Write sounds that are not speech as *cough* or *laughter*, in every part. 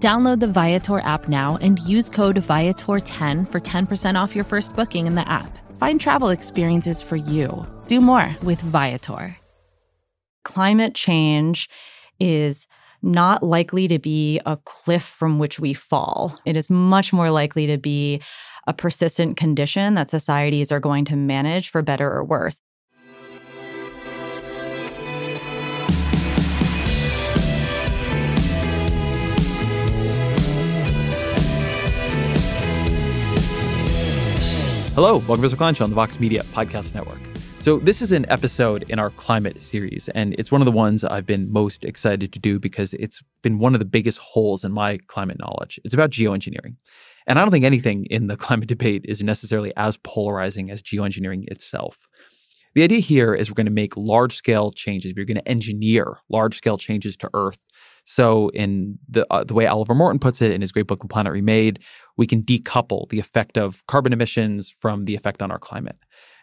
Download the Viator app now and use code Viator10 for 10% off your first booking in the app. Find travel experiences for you. Do more with Viator. Climate change is not likely to be a cliff from which we fall. It is much more likely to be a persistent condition that societies are going to manage for better or worse. Hello, welcome to the Klein Show on the Vox Media Podcast Network. So, this is an episode in our climate series, and it's one of the ones I've been most excited to do because it's been one of the biggest holes in my climate knowledge. It's about geoengineering. And I don't think anything in the *laughs* climate debate is necessarily as polarizing as geoengineering itself. The idea here is we're going to make large scale changes. We're going to engineer large scale changes to Earth so, in the uh, the way Oliver Morton puts it in his great book *The Planet Remade*, we can decouple the effect of carbon emissions from the effect on our climate.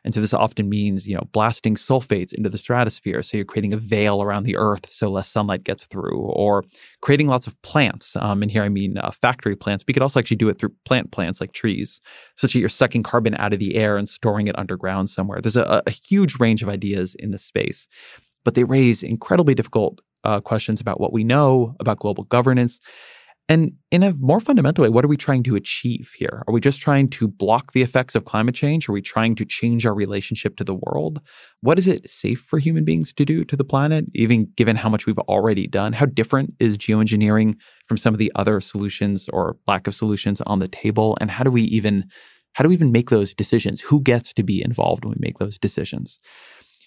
And so this often means, you know, blasting sulfates into the stratosphere. So you're creating a veil around the Earth so less sunlight gets through, or creating lots of plants. Um, and here I mean uh, factory plants. You could also actually do it through plant plants like trees, such that you're sucking carbon out of the air and storing it underground somewhere. There's a, a huge range of ideas in this space, but they raise incredibly difficult uh, questions about what we know about global governance. And in a more fundamental way, what are we trying to achieve here? Are we just trying to block the effects of climate change? Are we trying to change our relationship to the world? What is it safe for human beings to do to the planet, even given how much we've already done? How different is geoengineering from some of the other solutions or lack of solutions on the table? And how do we even how do we even make those decisions? Who gets to be involved when we make those decisions?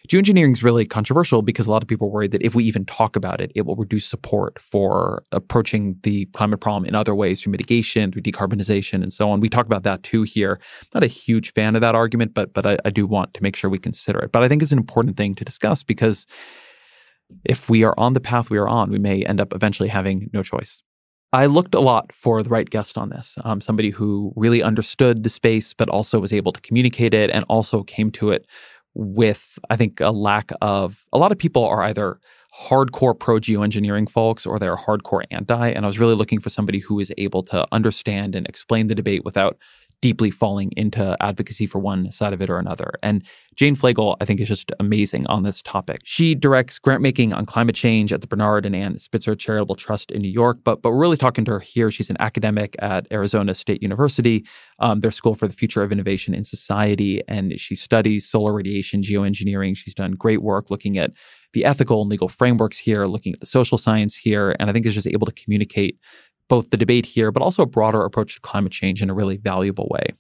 Geoengineering is really controversial because a lot of people worried that if we even talk about it, it will reduce support for approaching the climate problem in other ways through mitigation, through decarbonization, and so on. We talk about that too here. Not a huge fan of that argument, but but I, I do want to make sure we consider it. But I think it's an important thing to discuss because if we are on the path we are on, we may end up eventually having no choice. I looked a lot for the right guest on this, um, somebody who really understood the space, but also was able to communicate it and also came to it with, I think, a lack of a lot of people are either hardcore pro geoengineering folks or they're hardcore anti. And I was really looking for somebody who is able to understand and explain the debate without deeply falling into advocacy for one side of it or another. And Jane Flegal, I think, is just amazing on this topic. She directs grant making on climate change at the Bernard and Anne Spitzer Charitable Trust in New York. But but we're really talking to her here. She's an academic at Arizona State University, um, their School for the Future of Innovation in Society, and she studies solar radiation geoengineering. She's done great work looking at the ethical and legal frameworks here, looking at the social science here, and I think is just able to communicate both the debate here, but also a broader approach to climate change in a really valuable way.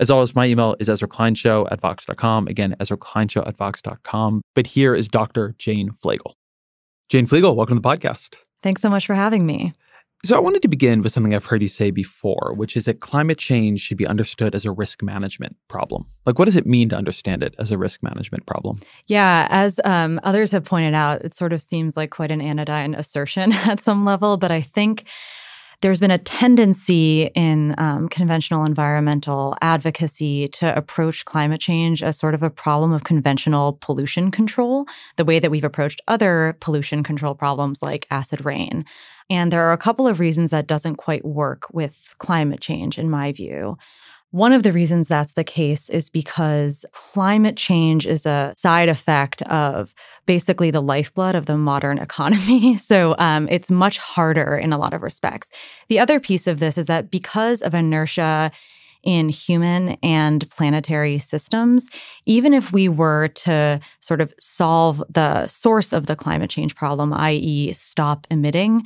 As always, my email is Ezra Show at Vox.com. Again, Ezra Show at Vox.com. But here is Dr. Jane Flegal. Jane Flegal, welcome to the podcast. Thanks so much for having me. So, I wanted to begin with something I've heard you say before, which is that climate change should be understood as a risk management problem. Like, what does it mean to understand it as a risk management problem? Yeah, as um, others have pointed out, it sort of seems like quite an anodyne assertion *laughs* at some level, but I think there's been a tendency in um, conventional environmental advocacy to approach climate change as sort of a problem of conventional pollution control, the way that we've approached other pollution control problems like acid rain. And there are a couple of reasons that doesn't quite work with climate change, in my view. One of the reasons that's the case is because climate change is a side effect of basically the lifeblood of the modern *laughs* economy. So um, it's much harder in a lot of respects. The other piece of this is that because of inertia in human and planetary systems, even if we were to sort of solve the source of the climate change problem, i.e., stop emitting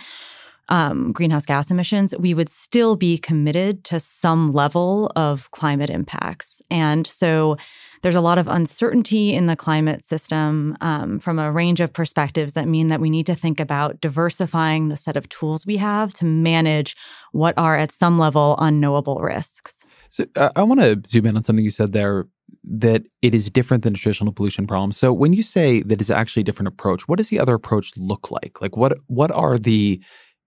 um, greenhouse gas emissions, we would still be committed to some level of climate impacts. And so there's a lot of uncertainty in the climate system um, from a range of perspectives that mean that we need to think about diversifying the set of tools we have to manage what are at some level unknowable risks. So uh, I want to zoom in on something you said there that it is different than traditional pollution problems. So when you say that it's actually a different approach, what does the other approach look like? Like what what are the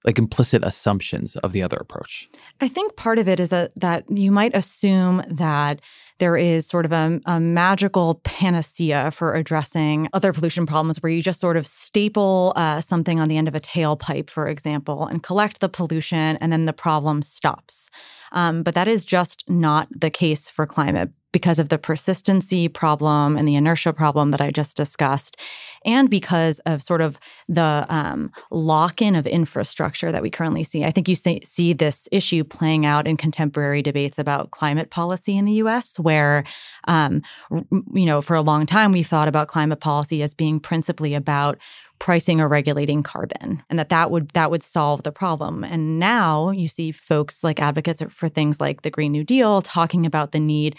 like implicit assumptions of the other approach? I think part of it is that that you might assume that there is sort of a, a, magical panacea for addressing other pollution problems where you just sort of staple uh, something on the end of a tailpipe, for example, and collect the pollution, and then the problem stops. Um, but that is just not the case for climate because of the persistency problem and the inertia problem that I just discussed, and because of sort of the um, lock in of infrastructure that we currently see. I think you see, see this issue playing out in contemporary debates about climate policy in the US, where, um, you know, for a long time, we've thought about climate policy as being principally about pricing or regulating carbon and that that would that would solve the problem and now you see folks like advocates for things like the green new deal talking about the need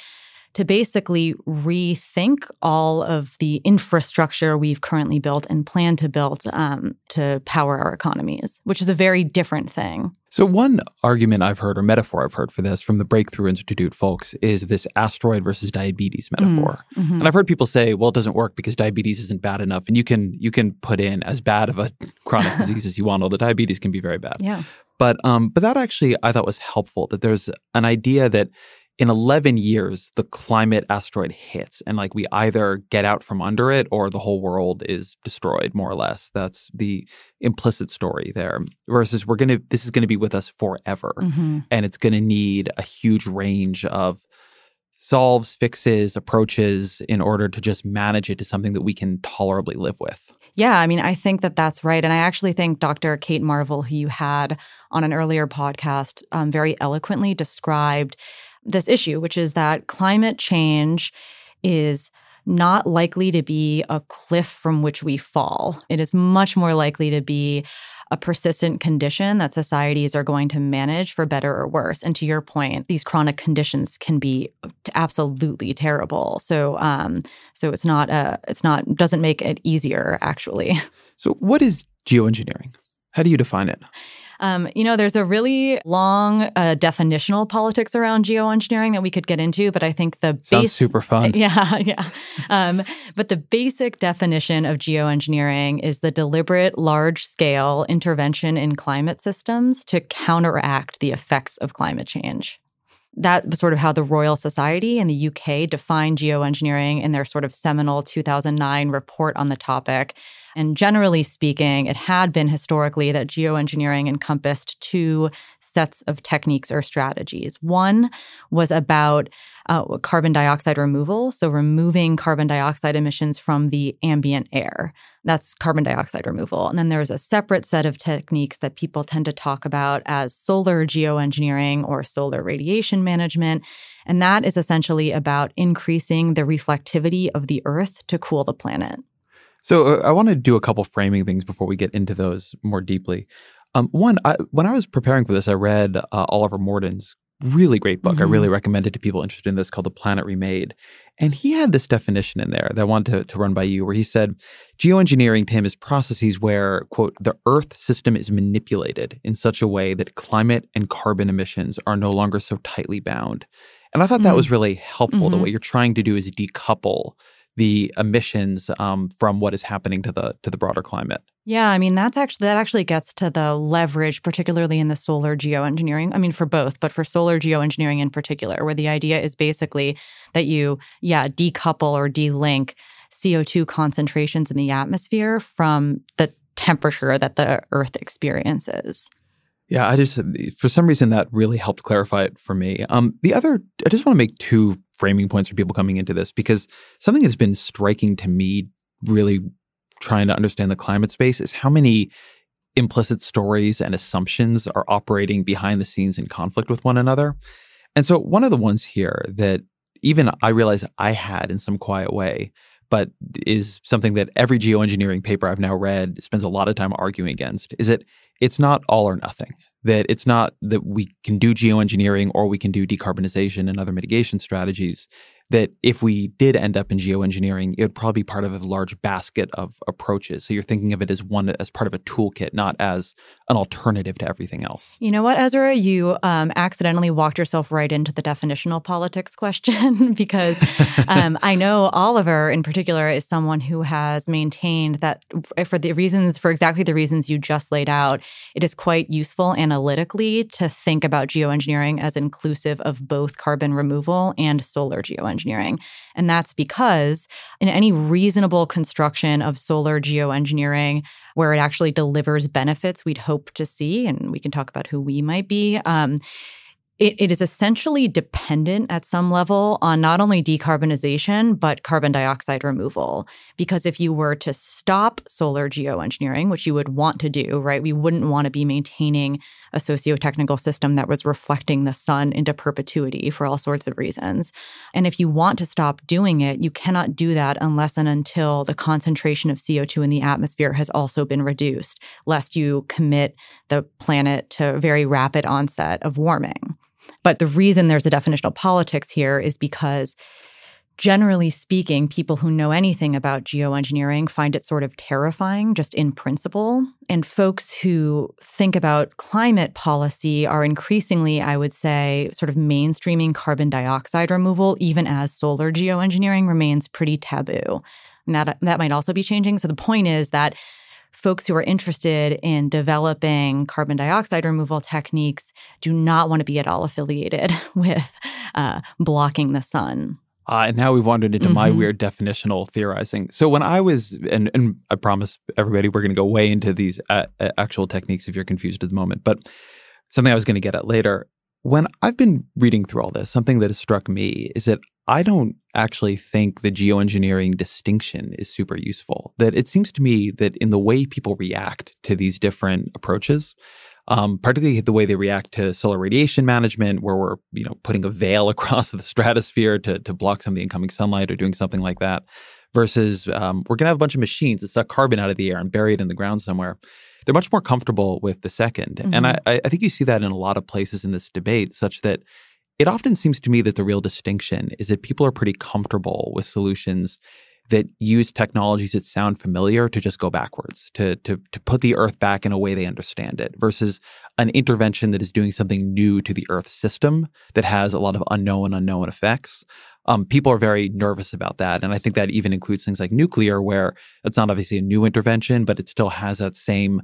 to basically rethink all of the infrastructure we've currently built and plan to build um, to power our economies, which is a very different thing. So, one argument I've heard or metaphor I've heard for this from the Breakthrough Institute folks is this asteroid versus diabetes metaphor. Mm-hmm. And I've heard people say, well, it doesn't work because diabetes isn't bad enough. And you can you can put in as bad of a *laughs* chronic *laughs* disease as you want, although diabetes can be very bad. Yeah. But um, but that actually I thought was helpful that there's an idea that in 11 years, the climate asteroid hits, and like we either get out from under it or the whole world is destroyed, more or less. That's the implicit story there. Versus, we're going to, this is going to be with us forever. Mm-hmm. And it's going to need a huge range of solves, fixes, approaches in order to just manage it to something that we can tolerably live with. Yeah, I mean, I think that that's right. And I actually think Dr. Kate Marvel, who you had on an earlier podcast, um, very eloquently described this issue, which is that climate change is not likely to be a cliff from which we fall. It is much more likely to be a persistent condition that societies are going to manage for better or worse. And to your point, these chronic conditions can be absolutely terrible. So, um, so it's not a, it's not doesn't make it easier actually. So, what is geoengineering? How do you define it? Um, you know, there's a really long uh, definitional politics around geoengineering that we could get into, but I think the sounds base- super fun. *laughs* Yeah, yeah. Um, but the basic definition of geoengineering is the deliberate, large-scale intervention in climate systems to counteract the effects of climate change that was sort of how the Royal Society in the UK defined geoengineering in their sort of seminal 2009 report on the topic. And generally speaking, it had been historically that geoengineering encompassed two sets of techniques or strategies. One was about uh, carbon dioxide removal, so removing carbon dioxide emissions from the ambient air. That's carbon dioxide removal. And then there's a separate set of techniques that people tend to talk about as solar geoengineering or solar radiation management. And that is essentially about increasing the reflectivity of the Earth to cool the planet. So uh, I want to do a couple framing things before we get into those more deeply. Um, one, I, when I was preparing for this, I read uh, Oliver Morton's really great book. Mm-hmm. I really mm-hmm. recommend it to people interested in this called The Planet Remade. And he had this definition in there that I wanted to, to run by you, where he said geoengineering to him is processes where, quote, the Earth system is manipulated in such a way that climate and carbon emissions are no longer so tightly bound. And I thought mm-hmm. that was really helpful. Mm-hmm. The way you're trying to do is decouple the emissions um, from what is happening to the to the broader climate. Yeah, I mean that's actually that actually gets to the leverage, particularly in the solar geoengineering. I mean for both, but for solar geoengineering in particular, where the idea is basically that you, yeah, decouple or delink CO2 concentrations in the atmosphere from the temperature that the Earth experiences. Yeah, I just for some reason that really helped clarify it for me. Um, the other, I just want to make two framing points for people coming into this because something that's been striking to me, really trying to understand the climate space, is how many implicit stories and assumptions are operating behind the scenes in conflict with one another. And so one of the ones here that even I realize I had in some quiet way, but is something that every geoengineering paper I've now read spends a lot of time arguing against, is that it's not all or nothing. That it's not that we can do geoengineering or we can do decarbonization and other mitigation strategies that if we did end up in geoengineering, it would probably be part of a large basket of approaches. So you're thinking of it as one as part of a toolkit, not as an alternative to everything else. You know what, Ezra? You um, accidentally walked yourself right into the definitional politics question *laughs* because um, I *laughs* know Oliver, in particular, is someone who has maintained that for the reasons, for exactly the reasons you just laid out, it is quite useful analytically to think about geoengineering as inclusive of both carbon removal and solar geoengineering geoengineering. And that's because in any reasonable construction of solar geoengineering, where it actually delivers benefits we'd hope to see, and we can talk about who we might be, um, it, it is essentially dependent at some level on not only decarbonization, but carbon dioxide removal. Because if you were to stop solar geoengineering, which you would want to do, right, we wouldn't want to be maintaining a socio-technical system that was reflecting the sun into perpetuity for all sorts of reasons. And if you want to stop doing it, you cannot do that unless and until the concentration of CO2 in the atmosphere has also been reduced, lest you commit the planet to very rapid onset of warming. But the reason there's a definitional politics here is because generally speaking, people who know anything about geoengineering find it sort of terrifying just in principle. And folks who think about climate policy are increasingly, I would say, sort of mainstreaming carbon dioxide removal, even as solar geoengineering remains pretty taboo. And that, that might also be changing. So the point is that folks who are interested in developing carbon dioxide removal techniques do not want to be at all affiliated *laughs* with uh, blocking the sun. Uh, and now we've wandered into mm-hmm. my weird definitional theorizing. So when I was, and, and I promise everybody we're going to go way into these uh, actual techniques if you're confused at the moment, but something I was going to get at later. When I've been reading through all this, something that has struck me is that I don't actually think the geoengineering distinction is super useful. That it seems to me that in the way people react to these different approaches, um, particularly the way they react to solar radiation management, where we're you know putting a veil *laughs* across the stratosphere to to block some of the incoming sunlight or doing something like that, versus um, we're gonna have a bunch of machines that suck carbon out of the air and bury it in the ground somewhere. They're much more comfortable with the 2nd mm-hmm. and I, I think you see that in a lot of places in this debate, such that it often seems to me that the real distinction is that people are pretty comfortable with solutions that use technologies that sound familiar to just go backwards, to, to, to put the earth back in a way they understand it, versus an intervention that is doing something new to the earth system that has a lot of unknown, unknown effects. Um, people are very nervous about that. And I think that even includes things like nuclear, where it's not obviously a new intervention, but it still has that same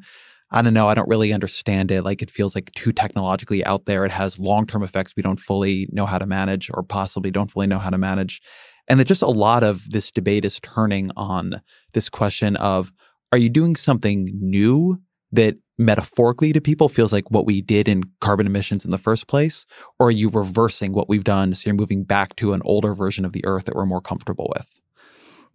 I don't know. I don't really understand it. Like it feels like too technologically out there. It has long term effects we don't fully know how to manage or possibly don't fully know how to manage. And that just a lot of this debate is turning on this question of are you doing something new that metaphorically to people feels like what we did in carbon emissions in the first place? Or are you reversing what we've done? So you're moving back to an older version of the earth that we're more comfortable with?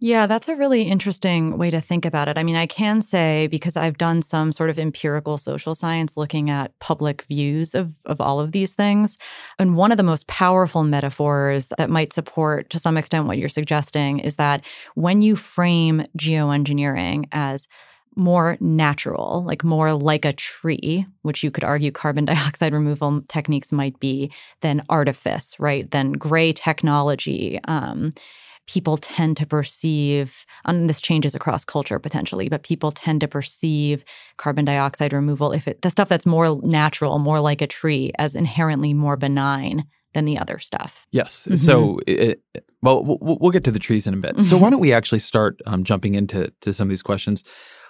Yeah, that's a really interesting way to think about it. I mean, I can say because I've done some sort of empirical social science looking at public views of, of all of these things. And one of the most powerful metaphors that might support to some extent what you're suggesting is that when you frame geoengineering as more natural, like more like a tree, which you could argue carbon *laughs* dioxide removal techniques might be, than artifice, right? Than gray technology. Um, people tend to perceive, and this changes across culture potentially, but people tend to perceive carbon dioxide removal, if it, the stuff that's more natural, more like a tree, as inherently more benign than the other stuff. Yes. Mm-hmm. So, it, well, we'll get to the trees in a bit. Mm-hmm. So, why don't we actually start um, jumping into to some of these questions?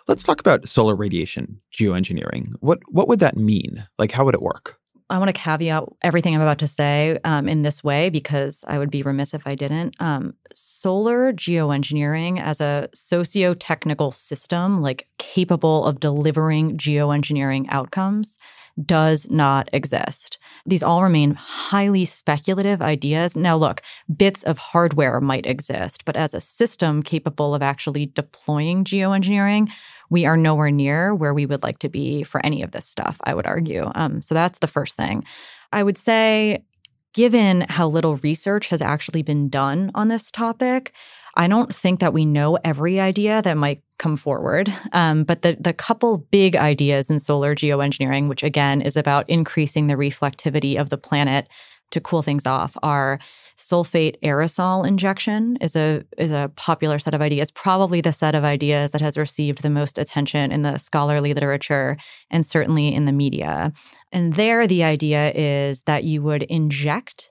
Let's talk about solar radiation geoengineering. What what would that mean? Like, how would it work? I want to caveat everything I'm about to say um, in this way because I would be remiss if I didn't. Um, solar geoengineering as a socio technical system, like capable of delivering geoengineering outcomes, does not exist. These all remain highly speculative ideas. Now, look, bits of hardware might exist, but as a system capable of actually deploying geoengineering, we are nowhere near where we would like to be for any of this stuff, I would argue. Um, so that's the first thing. I would say given how little research has actually been done on this topic, I don't think that we know every idea that might come forward. Um, but the the couple big ideas in solar geoengineering, which again is about increasing the reflectivity of the planet to cool things off, are sulfate aerosol injection is a is a popular set of ideas probably the set of ideas that has received the most attention in the scholarly literature and certainly in the media. And there the idea is that you would inject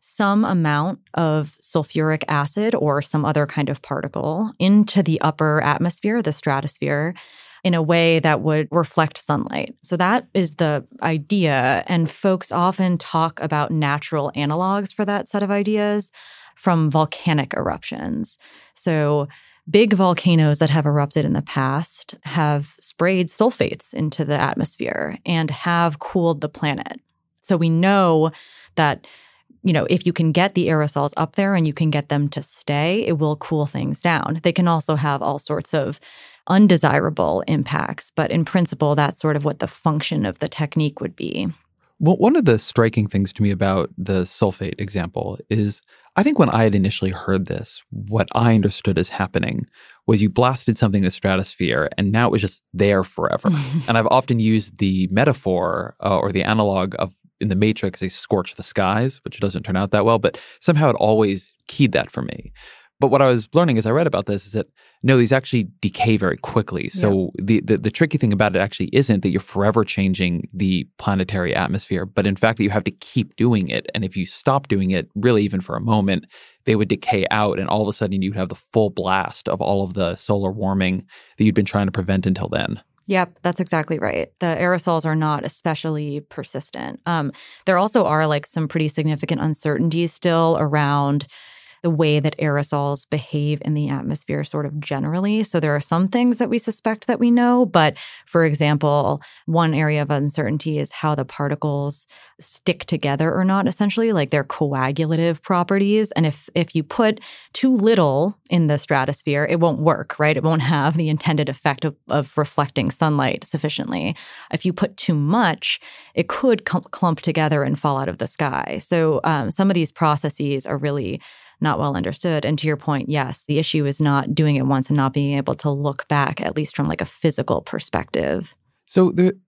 some amount of sulfuric acid or some other kind of particle into the upper atmosphere the stratosphere in a way that would reflect sunlight. So that is the idea. And folks often talk about natural analogs for that set of ideas from volcanic eruptions. So big volcanoes that have erupted in the past have sprayed sulfates into the atmosphere and have cooled the planet. So we know that you know, if you can get the aerosols up there and you can get them to stay, it will cool things down. They can also have all sorts of undesirable impacts. But in principle, that's sort of what the function of the technique would be. Well, one of the striking things to me about the sulfate example is I think when I had initially heard this, what I understood as happening was you blasted something in the stratosphere and now it was just there forever. *laughs* and I've often used the metaphor uh, or the analog of in the Matrix, they scorch the skies, which doesn't turn out that well, but somehow it always keyed that for me. But what I was learning as I read about this is that no, these actually decay very quickly. So yeah. the, the, the tricky thing about it actually isn't that you're forever changing the planetary atmosphere, but in fact that you have to keep doing it. And if you stop doing it, really even for a moment, they would decay out, and all of a sudden you'd have the full blast of all of the solar warming that you'd been trying to prevent until then. Yep, that's exactly right. The aerosols are not especially persistent. Um, there also are like some pretty significant uncertainties still around the way that aerosols behave in the atmosphere, sort of generally. So there are some things that we suspect that we know. But for example, one area of uncertainty is how the particles stick together or not, essentially, like their coagulative properties. And if, if you put too little in the stratosphere, it won't work, right? It won't *laughs* have the intended effect of, of reflecting sunlight sufficiently. If you put too much, it could clump together and fall out of the sky. So um, some of these processes are really not well understood. And to your point, yes, the issue is not doing it once and not being able to look back, at least from like a physical perspective. So the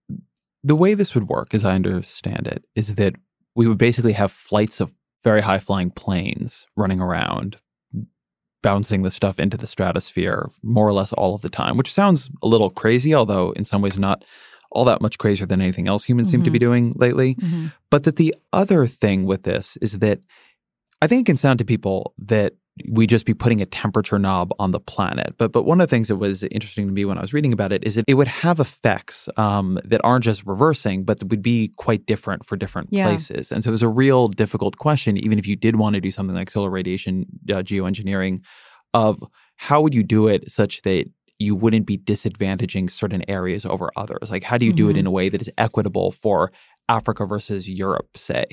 the way this would work, as I understand it, is that we would basically have flights of very high flying planes running around, bouncing the stuff into the stratosphere more or less all of the time, which sounds a little crazy, although in some ways not all that much crazier than anything else humans mm-hmm. seem to be mm-hmm. doing lately. Mm-hmm. But that the other thing with this is that I think it can sound to people that we just be putting a temperature knob on the planet. But but one of the things that was interesting to me when I was reading about it is that it would have effects um, that aren't just reversing, but would be quite different for different yeah. places. And so there's a real difficult question, even if you did want to do something like solar radiation uh, geoengineering, of how would you do it such that you wouldn't be disadvantaging certain areas over others? Like how do you mm-hmm. do it mm-hmm. in a way that is equitable for Africa versus Europe, say?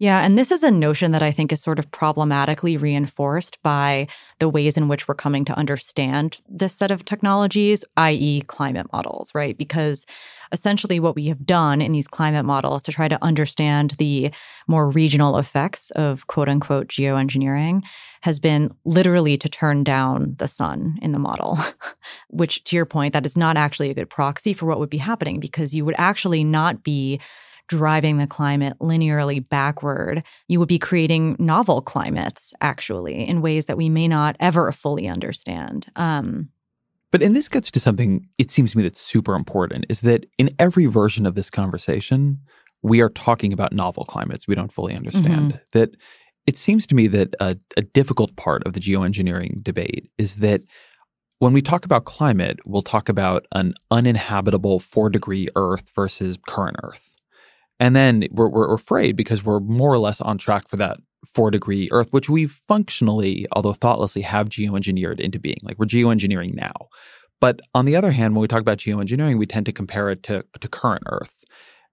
Yeah, and this is a notion that I think is sort of problematically reinforced by the ways in which we're coming to understand this set of technologies, i.e., climate models, right? Because essentially what we have done in these climate models to try to understand the more regional effects of quote unquote geoengineering has been literally to turn down the sun in the model, *laughs* which to your point, that is not actually a good proxy for what would be happening because you would actually not be driving the climate linearly backward, you would be creating novel climates, actually, in ways that we may not ever fully understand. Um, but and this gets to something it seems to me that's super important is that in every version of this conversation, we are talking about novel climates we don't fully understand. Mm-hmm. That it seems to me that a, a difficult part of the geoengineering debate is that when we talk about climate, we'll talk about an uninhabitable four degree Earth versus current Earth. And then we're, we're afraid because we're more or less on track for that four degree Earth, which we functionally, although thoughtlessly, have geoengineered into being. Like we're geoengineering now. But on the other hand, when we talk about geoengineering, we tend to compare it to, to current Earth.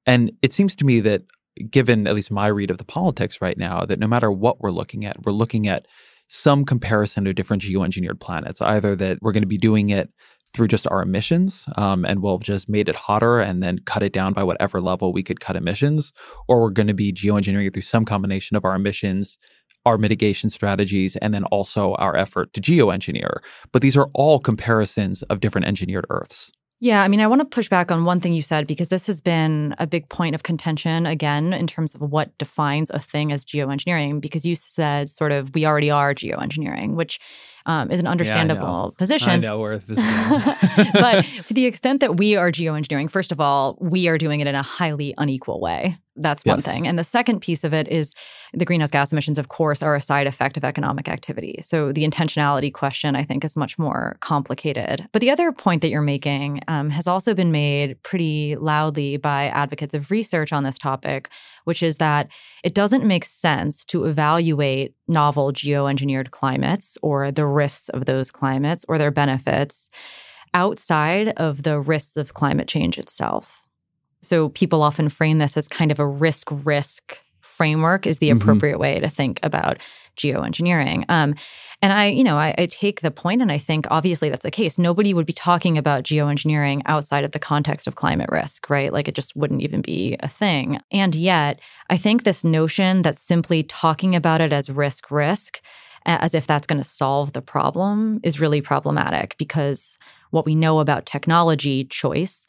And it seems to me that, given at least my read of the politics right now, that no matter what we're looking at, we're looking at some comparison to different geoengineered planets, either that we're going to be doing it through just our emissions um, and we'll have just made it hotter and then cut it down by whatever level we could cut emissions, or we're going to be geoengineering through some combination of our emissions, our mitigation strategies, and then also our effort to geoengineer. But these are all comparisons of different engineered Earths. Yeah, I mean, I want to push back on one thing you said because this has been a big point of contention again in terms of what defines a thing as geoengineering. Because you said sort of we already are geoengineering, which um, is an understandable yeah, position. I know where this is *laughs* *laughs* but *laughs* to the extent that we are geoengineering, first of all, we are doing it in a highly unequal way. That's one Yes. thing. And the second piece of it is the greenhouse gas emissions, of course, are a side effect of economic activity. So the intentionality question, I think, is much more complicated. But the other point that you're making um, has also been made pretty loudly by advocates of research on this topic, which is that it doesn't make sense to evaluate novel geoengineered climates or the risks of those climates or their benefits outside of the risks of climate change itself. So people often frame this as kind of a risk risk framework is the Mhm. appropriate way to think about geoengineering. Um, and I, you know, I, I take the point, and I think obviously that's the case. Nobody would be talking about geoengineering outside of the context of climate risk, right? Like it just wouldn't even be a thing. And yet, I think this notion that simply talking about it as risk risk, as if that's going to solve the problem, is really problematic because what we know about technology choice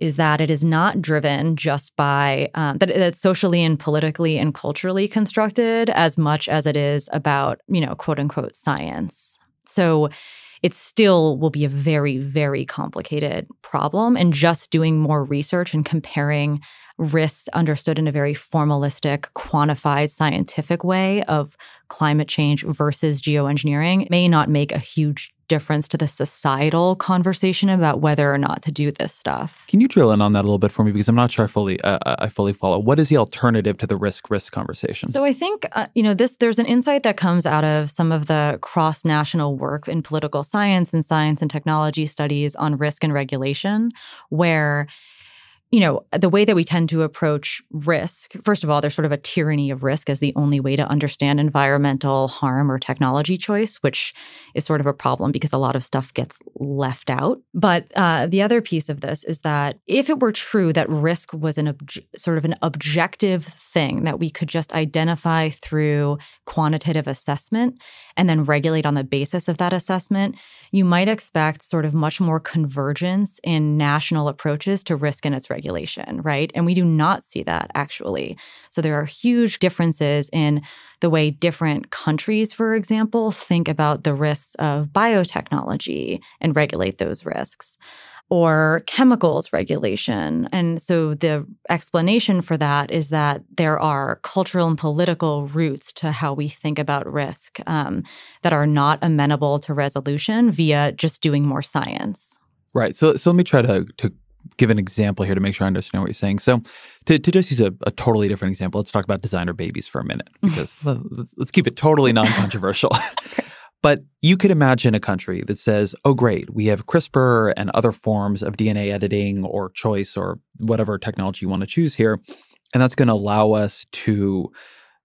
is that it is not driven just by um, that it's socially and politically and culturally constructed as much as it is about you know quote unquote science. So it still will be a very very complicated problem and just doing more research and comparing risks understood in a very formalistic quantified scientific way of climate change versus geoengineering may not make a huge difference to the societal conversation about whether or not to do this stuff. Can you drill in on that a little bit for me because I'm not sure I fully uh, I fully follow. What is the alternative to the risk risk conversation? So I think uh, you know this. There's an insight that comes out of some of the cross national work in political science and science and technology studies on risk and regulation, where you know, the way that we tend to approach risk, first of all, there's sort of a tyranny of risk as the only way to understand environmental harm or technology choice, which is sort of a problem because a lot of stuff gets left out. But uh, the other piece of this is that if it were true that risk was an sort of an objective thing that we could just identify through quantitative assessment and then regulate on the basis of that assessment, you might expect sort of much more convergence in national approaches to risk and its regulation, right? And we do not see that actually. So there are huge differences in the way different countries, for example, think about the risks of biotechnology and regulate those risks. Or chemicals regulation. And so the explanation for that is that there are cultural and political roots to how we think about risk um, that are not amenable to resolution via just doing more science. Right. So so let me try to to give an example here to make sure I understand what you're saying. So to, to just use a, a totally different example, let's talk about designer babies for a minute mm-hmm. because let- let's, let's keep it totally non-controversial. *laughs* *laughs* but you could imagine a country that says, "Oh great, we have CRISPR and other forms of DNA editing or choice or whatever technology you want to choose here, and that's going to allow us to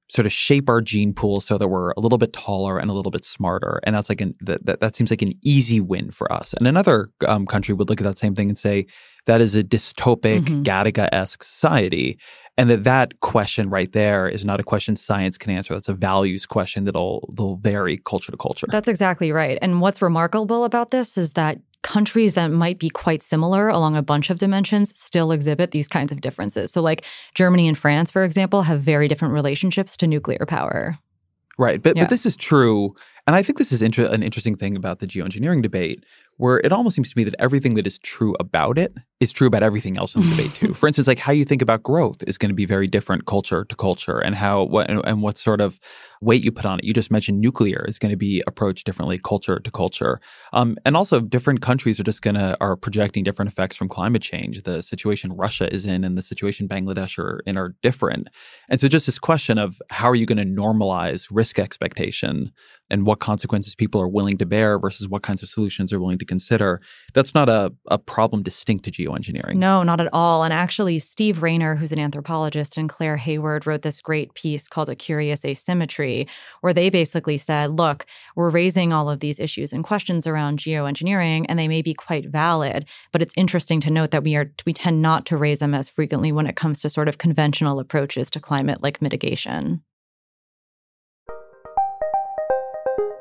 sort of shape our gene pool so that we're a little bit taller and a little bit smarter. And that's like an that that, that seems like an easy win for us. And another um, country would look at that same thing and say that is a dystopic Mhm. Gattaca-esque society. And that that question right there is not a question science can answer. That's a values question that'll that'll vary culture to culture. That's exactly right. And what's remarkable about this is that countries that might be quite similar along a bunch of dimensions still exhibit these kinds of differences. So, like Germany and France, for example, have very different relationships to nuclear power. Right. But Yeah. but this is true. And I think this is inter- an interesting thing about the geoengineering debate, where it almost seems to me that everything that is true about it is true about everything else in the debate too. *laughs* For instance, like how you think about growth is going to be very different culture to culture, and how what and, and what sort of weight you put on it. You just mentioned nuclear is going to be approached differently culture to culture, um, and also different countries are just going to are projecting different effects from climate change. The situation Russia is in and the situation Bangladesh are in are different, and so just this question of how are you going to normalize risk expectation and what consequences people are willing to bear versus what kinds of solutions are willing to to consider. That's not a, a problem distinct to geoengineering. No, not at all. And actually, Steve Rayner, who's an anthropologist, and Clare Heyward wrote this great piece called A Curious Asymmetry, where they basically said, look, we're raising all of these issues and questions around geoengineering, and they may be quite valid, but it's interesting to note that we are we tend not to raise them as frequently when it comes to sort of conventional approaches to climate like mitigation.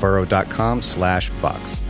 burrow.com slash vox.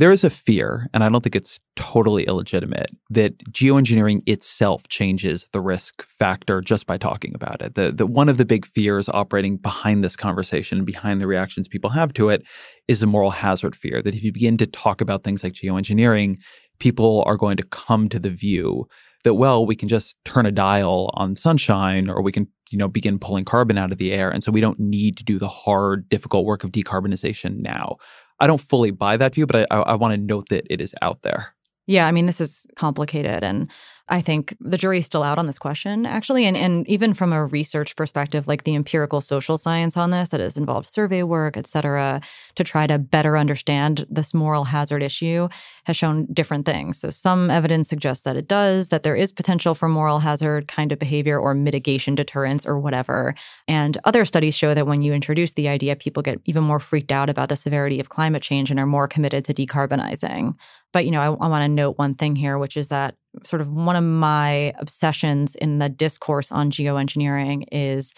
There is a fear, and I don't think it's totally illegitimate, that geoengineering itself changes the risk factor just by talking about it. The one of the big fears operating behind this conversation and behind the reactions people have to it is the moral hazard fear that if you begin to talk about things like geoengineering, people are going to come to the view that well we can just turn a dial on sunshine or we can you know begin pulling carbon out of the air. And so we don't need to do the hard difficult work of decarbonization now. I don't fully buy that view but i, I, I want to note that it is out there. Yeah i mean this is complicated and I think the jury's still out on this question, actually. And, and even from a research perspective, like the empirical social science on this that has involved survey work, et cetera, to try to better understand this moral hazard issue has shown different things. So some evidence suggests that it does, that there is potential for moral hazard kind of behavior or mitigation deterrence or whatever. And other studies show that when you introduce the idea, people get even more freaked out about the severity of climate change and are more committed to decarbonizing. But, you know, I, I want to note one thing here, which is that sort of one of my obsessions in the discourse on geoengineering is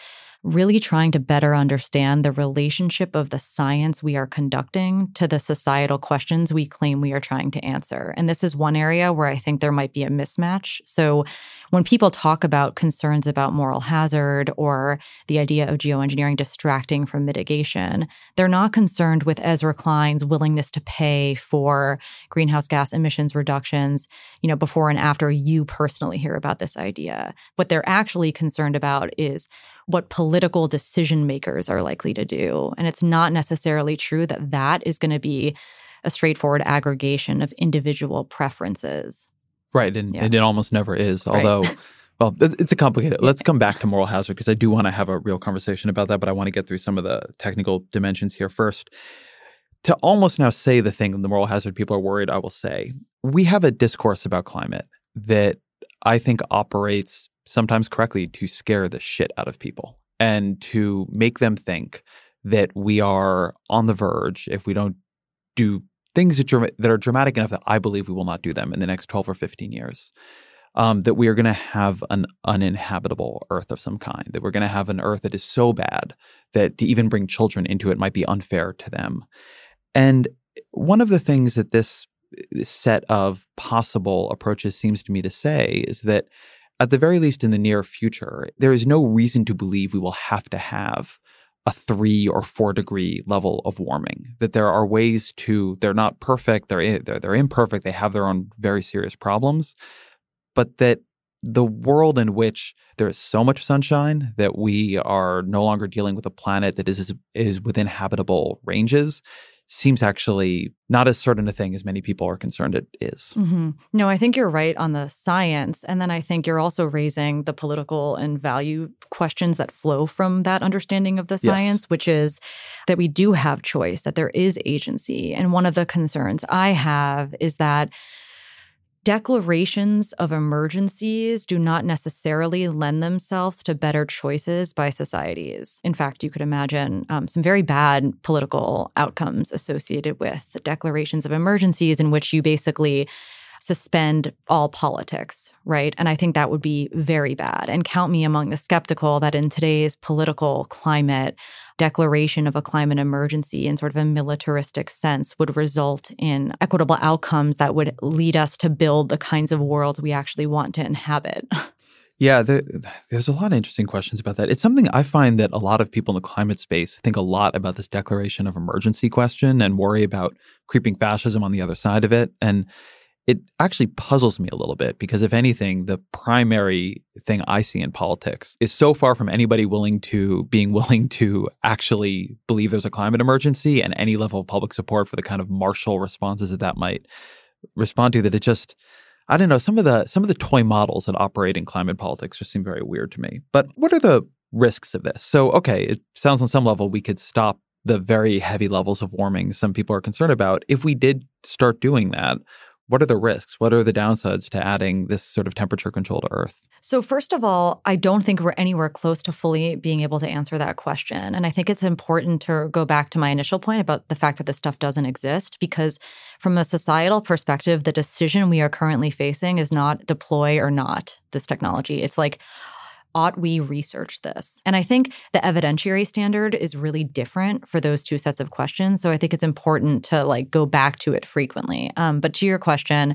really trying to better understand the relationship of the science we are conducting to the societal questions we claim we are trying to answer. And this is one area where I think there might be a mismatch. So, when people talk about concerns about moral hazard or the idea of geoengineering distracting from mitigation, they're not concerned with Ezra Klein's willingness to pay for greenhouse gas emissions reductions, you know, before and after you personally hear about this idea. What they're actually concerned about is what political decision makers are likely to do. And it's not necessarily true that that is going to be a straightforward aggregation of individual preferences. Right. And, yeah. and it almost never is. *laughs* Although, right. well, it's a complicated. Let's come back to moral hazard because I do want to have a real conversation about that, but I want to get through some of the technical dimensions here first. To almost now say the thing the moral hazard people are worried, I will say, we have a discourse about climate that I think operates sometimes correctly, to scare the shit out of people and to make them think that we are on the verge if we don't do things that, that are dramatic enough that I believe we will not do them in the next 12 or 15 years. Um, that we are going to have an uninhabitable earth of some kind, that we're going to have an earth that is so bad that to even bring children into it might be unfair to them. And one of the things that this set of possible approaches seems to me to say is that at the very least in the near future, there is no reason to believe we will have to have a three or four degree level of warming. That there are ways to, they're not perfect, they're, they're, they're imperfect, they have their own very serious problems, but that the world in which there is so much sunshine that we are no longer dealing with a planet that is is within habitable ranges seems actually not as certain a thing as many people are concerned it is. Mm-hmm. No, I think you're right on the science. And then I think you're also raising the political and value questions that flow from that understanding of the science, yes. which is that we do have choice, that there is agency. And one of the concerns I have is that declarations of emergencies do not necessarily lend themselves to better choices by societies. In fact, you could imagine um, some very bad political outcomes associated with declarations of emergencies, in which you basically suspend all politics, right? And I think that would be very bad. And count me among the skeptical that in today's political climate, declaration of a climate emergency in sort of a militaristic sense would result in equitable outcomes that would lead us to build the kinds of worlds we actually want to inhabit. *laughs* Yeah, there, there's a lot of interesting questions about that. It's something I find that a lot of people in the climate space think a lot about this declaration of emergency question and worry about creeping fascism on the other side of it. And it actually puzzles me a little bit because if anything the primary thing i see in politics is so far from anybody willing to being *laughs* willing to actually believe there's a climate emergency and any level of public support for the kind of martial responses that that might respond to that it just i don't know some of the some of the toy models that operate in climate politics just seem very weird to me. But what are the risks of this? So okay it sounds on some level we could stop the very heavy levels of warming some people are concerned about if we did start doing that what are the risks? What are the downsides to adding this sort of temperature control to Earth? So, first of all, I don't think we're anywhere close to fully being able to answer that question. And I think it's important to go back to my initial point about the fact that this stuff doesn't exist, because from a societal perspective, the decision we are currently facing is not deploy or not this technology. It's like, ought we research this? And I think the evidentiary standard is really different for those two sets of questions. So I think it's important to like go back to it frequently. Um, but to your question,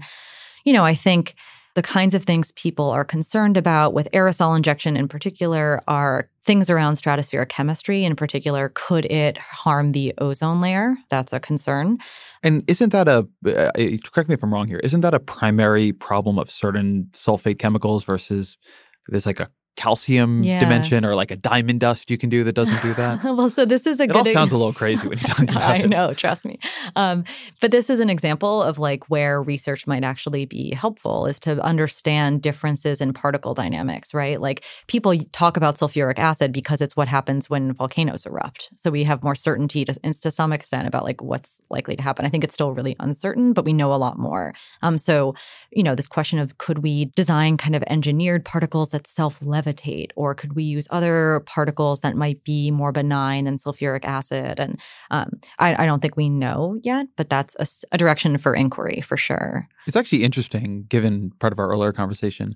you know, I think the kinds of things people are concerned about with aerosol injection in particular are things around stratospheric chemistry in particular could it harm the ozone layer that's a concern and isn't that a uh, correct me if i'm wrong here isn't that a primary problem of certain sulfate chemicals versus there's like a calcium yeah. dimension or like a diamond dust you can do that doesn't do that? *laughs* well, so this is a it good. all sounds a little crazy when you *laughs* talk about I it. I know, trust me. Um, but this is an example of like where research might actually be helpful is to understand differences in particle dynamics, right? Like people talk about sulfuric acid because it's what happens when volcanoes erupt. So we have more certainty to, to some extent about like what's likely to happen. I think it's still really uncertain, but we know a lot more. Um, so you know, this question of could we design kind of engineered particles that self levitate levitate? Or could we use other particles that might be more benign than sulfuric acid? And um, I, I, don't think we know yet, but that's a, a direction for inquiry for sure. It's actually interesting, given part of our earlier conversation,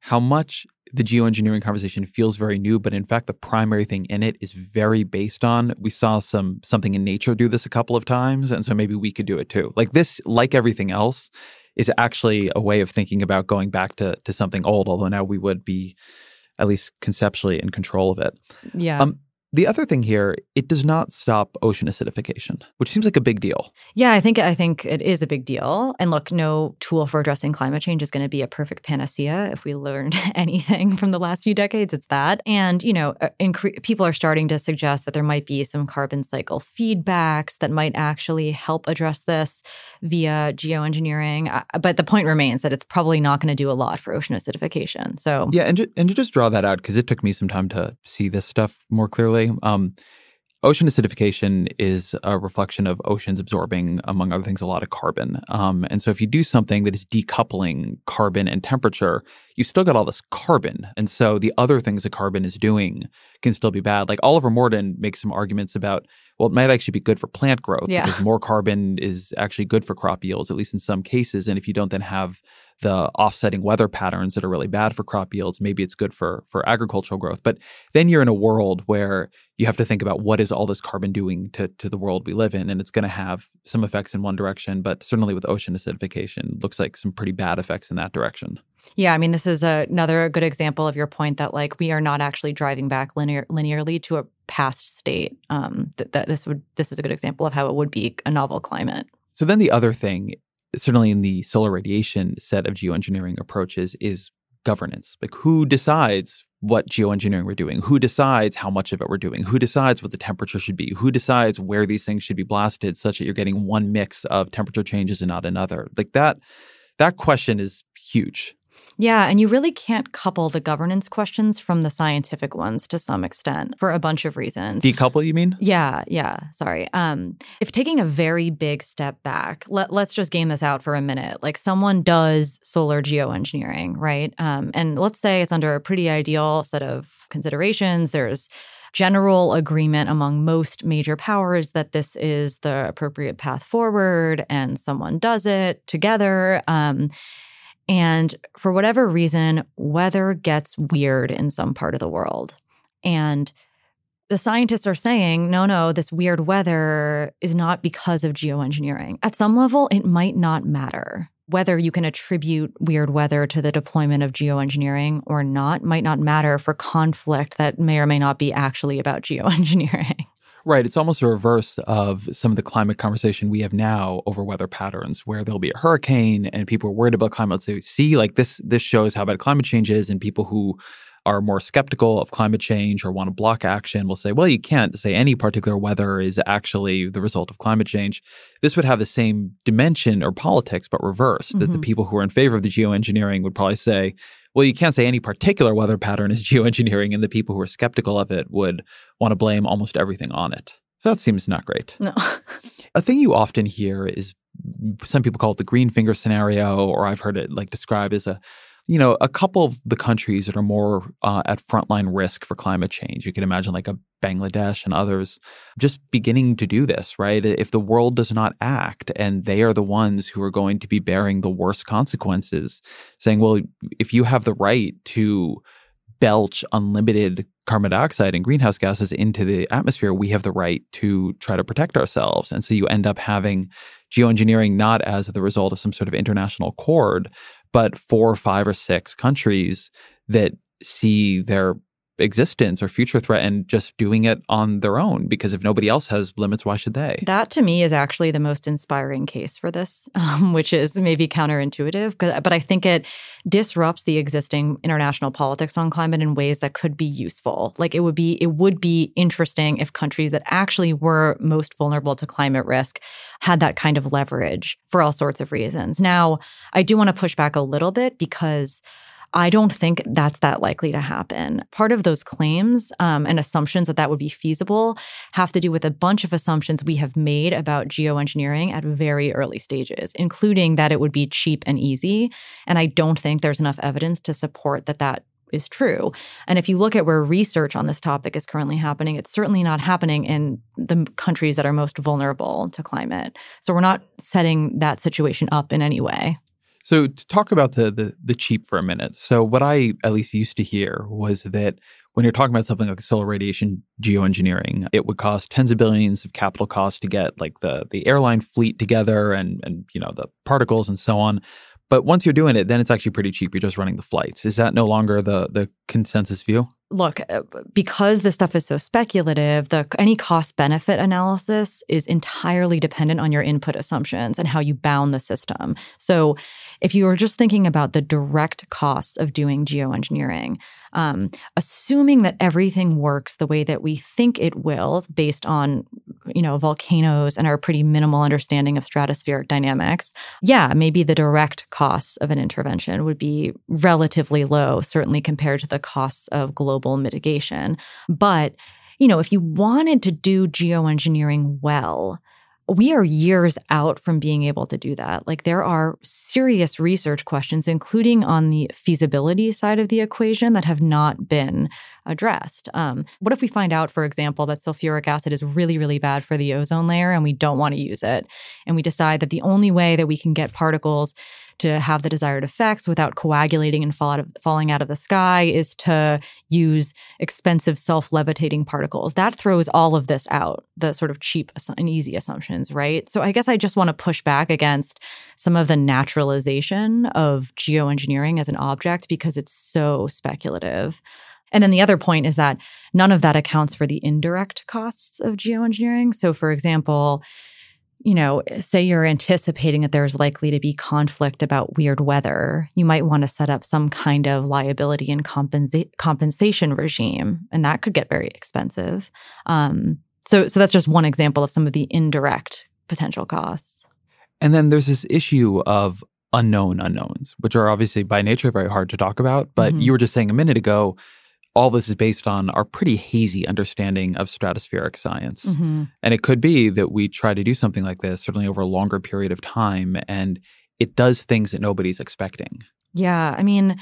how much the geoengineering conversation feels very new, but in fact, the primary thing in it is very based on. We saw some something in nature do this a couple of times, and so maybe we could do it too. Like this, like everything else, is actually a way of thinking about going back to to something old. Although now we would be at least conceptually in control of it. Yeah. Um, the other thing here, it does not stop ocean acidification, which seems like a big deal. Yeah, I think I think it is a big deal. And look, no tool for addressing climate change is going to be a perfect panacea. If we learned *laughs* anything from the last few decades, it's that. And you know, uh, incre- people are starting to suggest that there might be some carbon cycle feedbacks that might actually help address this via geoengineering. Uh, but the point remains that it's probably not going to do a lot for ocean acidification. So yeah, and ju- and to just draw that out because it took me some time to see this stuff more clearly um, ocean acidification is a reflection of oceans absorbing, among other things, a lot of carbon. Um, and so if you do something that is decoupling carbon and temperature, you still got all this carbon. And so the other things that carbon is doing can still be bad. Like Oliver Morton makes some arguments about, well, it might actually be good for plant growth yeah. because more carbon is actually good for crop yields, at least in some cases. And if you don't then have the offsetting weather patterns that are really bad for crop yields, maybe it's good for for agricultural growth. But then you're in a world where you have to think about what is all this carbon doing to to the world we live in, and it's going to have some effects in one direction, but certainly with ocean acidification, looks like some pretty bad effects in that direction. Yeah, I mean, this is a, another good example of your point that like we are not actually driving back linear, linearly to a past state. Um, that, that this would this is a good example of how it would be a novel climate. So then the other thing certainly in the solar radiation set of geoengineering approaches is governance. Like who decides what geoengineering we're doing? Who decides how much of it we're doing? Who decides what the temperature should be? Who decides where these things should be blasted such that you're getting one mix of temperature changes and not another? Like that that question is huge. Yeah, and you really can't couple the governance questions from the scientific ones to some extent for a bunch of reasons. Decouple, you mean? Yeah, yeah. Sorry. Um, if taking a very big step back, let, let's just game this out for a minute. Like someone does solar geoengineering, right? Um, and let's say it's under a pretty ideal set of considerations. There's general agreement among most major powers that this is the appropriate path forward, and someone does it together. Um, and for whatever reason, weather gets weird in some part of the world. And the scientists are saying, no, no, this weird weather is not because of geoengineering. At some level, it might not matter. Whether you can attribute weird weather to the deployment of geoengineering or not might not matter for conflict that may or may not be actually about *laughs* geoengineering. Right. It's almost a reverse of some of the climate conversation we have now over weather patterns, where there'll be a hurricane and people are worried about climate. So see, like this, this shows how bad climate change is, and people who are more skeptical of climate change or want to block action will say, well, you can't say any particular weather is actually the result of climate change. This would have the same dimension or politics, but reversed. Mm-hmm. That the mm-hmm. people who are in favor of the geoengineering would probably say, well, you can't say any particular weather pattern is *laughs* geoengineering, and the people who are skeptical of it would want to blame almost everything on it. So that seems not great. No. *laughs* a thing you often hear is some people call it the green finger scenario, or I've heard it like described as a you know, a couple of the countries that are more uh, at frontline risk for climate change, you can imagine like a Bangladesh and others just beginning to do this, right? If the world does not act and they are the ones who are going to be bearing the worst consequences, saying, well, if you have the right to belch unlimited carbon dioxide and greenhouse gases into the atmosphere, we have the right to try to protect ourselves. And so you end up having geoengineering not as the result of some sort of international accord, but four, five, or six countries that see their existence or future threatened just doing it on their own because if nobody else has limits why should they? That to me is actually the most inspiring case for this *laughs* um, which is maybe counterintuitive but i think it disrupts the existing international politics on climate in ways that could be useful. Like it would be it would be interesting if countries that actually were most vulnerable to climate risk had that kind of leverage for all sorts of reasons. Now i do want to push back a little bit because I don't think that's that likely to happen. Part of those claims um, and assumptions that that would be feasible have to do with a bunch of assumptions we have made about geoengineering at very early stages, including that it would be cheap and easy. And I don't think there's enough evidence to support that that is true. And if you look at where research on this topic is currently happening, it's certainly not happening in the countries that are most vulnerable to climate. So we're not setting that situation up in any way. So to talk about the, the the cheap for a minute. So what I at least used to hear was that when you're talking about something like solar radiation geoengineering, it would cost tens of billions of capital costs to get like the the airline fleet together and and you know the particles and so on. But once you're doing it, then it's actually pretty cheap. You're just running the flights. Is that no longer the the consensus view? Look, uh, because this stuff is so speculative, the any cost benefit analysis is entirely dependent on your input assumptions and how you bound the system. So, if you are just thinking about the direct costs of doing geoengineering, um, assuming that everything works the way that we think it will, based on you know volcanoes and our pretty minimal understanding of stratospheric dynamics, yeah, maybe the direct costs of an intervention would be relatively low, certainly compared to the costs of global global mitigation. But, you know, if you wanted to do geoengineering well, we are years out from being able to do that. Like there are serious research questions, including on the feasibility side of the equation, that have not been addressed. Um, what if we find out, for example, that sulfuric acid is really, really bad for the ozone layer and we don't want to use it? And we decide that the only way that we can get particles to have the desired effects without coagulating and fall out of, falling out of the sky is to use expensive self levitating particles. That throws all of this out, the sort of cheap and easy assumptions, right? So I guess I just want to push back against some of the naturalization of geoengineering as an object because it's so speculative. And then the other point is that none of that accounts for the indirect costs of geoengineering. So, for example, you know, say you're anticipating that there's likely to be conflict about weird weather, you might want to set up some kind of liability and compensa- compensation regime, and that could get very expensive. Um, so, so that's just one example of some of the indirect potential costs. And then there's this issue of unknown unknowns, which are obviously by nature very hard to talk about. But mm-hmm. you were just saying a minute ago, all this is based on our pretty hazy understanding of stratospheric science. Mm-hmm. And it could be that we try to do something like this, certainly over a longer period of time, and it does things that nobody's expecting. Yeah. I mean,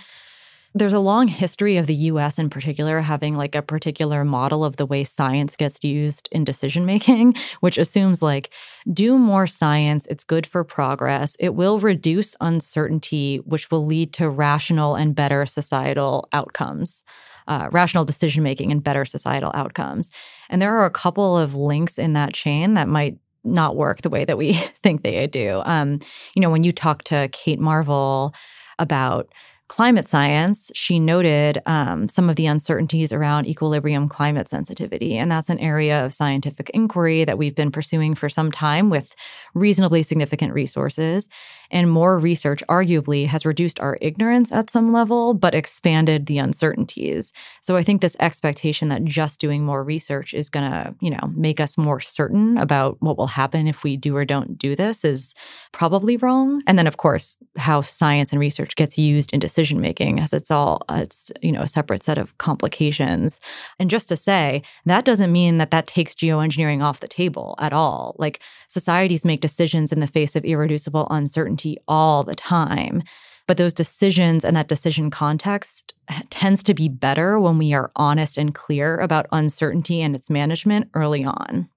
there's a long history of the US in particular having like a particular model of the way science gets used in decision making, *laughs* which assumes like do more science, it's good for progress, it will reduce uncertainty, which will lead to rational and better societal outcomes uh, rational decision making and better societal outcomes. And there are a couple of links in that chain that might not work the way that we *laughs* think they do. Um, you know, when you talk to Kate Marvel about climate science, she noted um, some of the uncertainties around equilibrium climate sensitivity. And that's an area of scientific inquiry that we've been pursuing for some time with reasonably significant resources. And more research arguably has reduced our ignorance at some level, but expanded the uncertainties. So I think this expectation that just doing more research is going to, you know, make us more certain about what will happen if we do or don't do this is probably wrong. And then, of course, how science and research gets used in decision making, as it's all, it's, you know, a separate set of complications. And just to say, that doesn't mean that that takes geoengineering off the table at all. Like societies make decisions in the face of irreducible uncertainty all the time. But those decisions and that decision context *laughs* tends to be better when we are honest and clear about uncertainty and its management early on.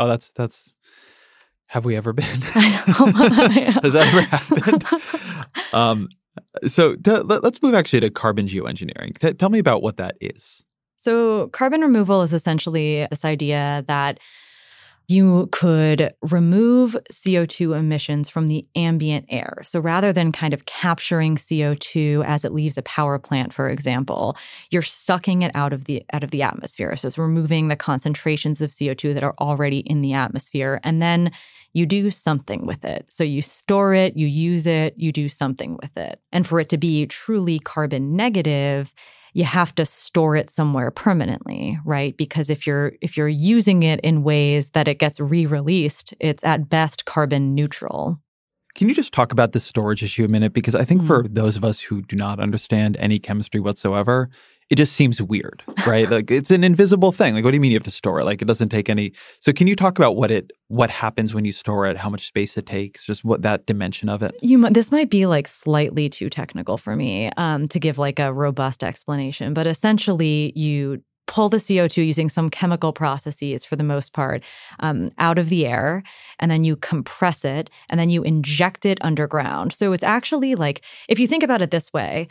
Oh, that's that's have we ever been? *laughs* *laughs* Has that ever happened? um, so t- let's move actually to carbon geoengineering. T- tell me about what that is. So, carbon removal is essentially this idea that you could remove CO2 emissions from the ambient air. So rather than kind of capturing CO2 as it leaves a power plant, for example, you're sucking it out of the out of the atmosphere. So it's removing the concentrations of CO2 that are already in the atmosphere. And then you do something with it. So you store it, you use it, you do something with it. And for it to be truly carbon negative, you have to store it somewhere permanently right? Because if you're if you're using it in ways that it gets re-released it's at best carbon neutral. Can you just talk about the storage issue a minute? Because i think mm-hmm. for those of us who do not understand any chemistry whatsoever it just seems weird, right? like it's an invisible thing. Like, what do you mean you have to store it? Like, it doesn't take any. So, can you talk about what it what happens when you store it? How much space it takes? Just what that dimension of it. You this might be like slightly too technical for me um, to give like a robust explanation, but essentially, you pull the CO2 using some chemical processes for the most part um, out of the air, and then you compress it, and then you inject it underground. So it's actually like, if you think about it this way,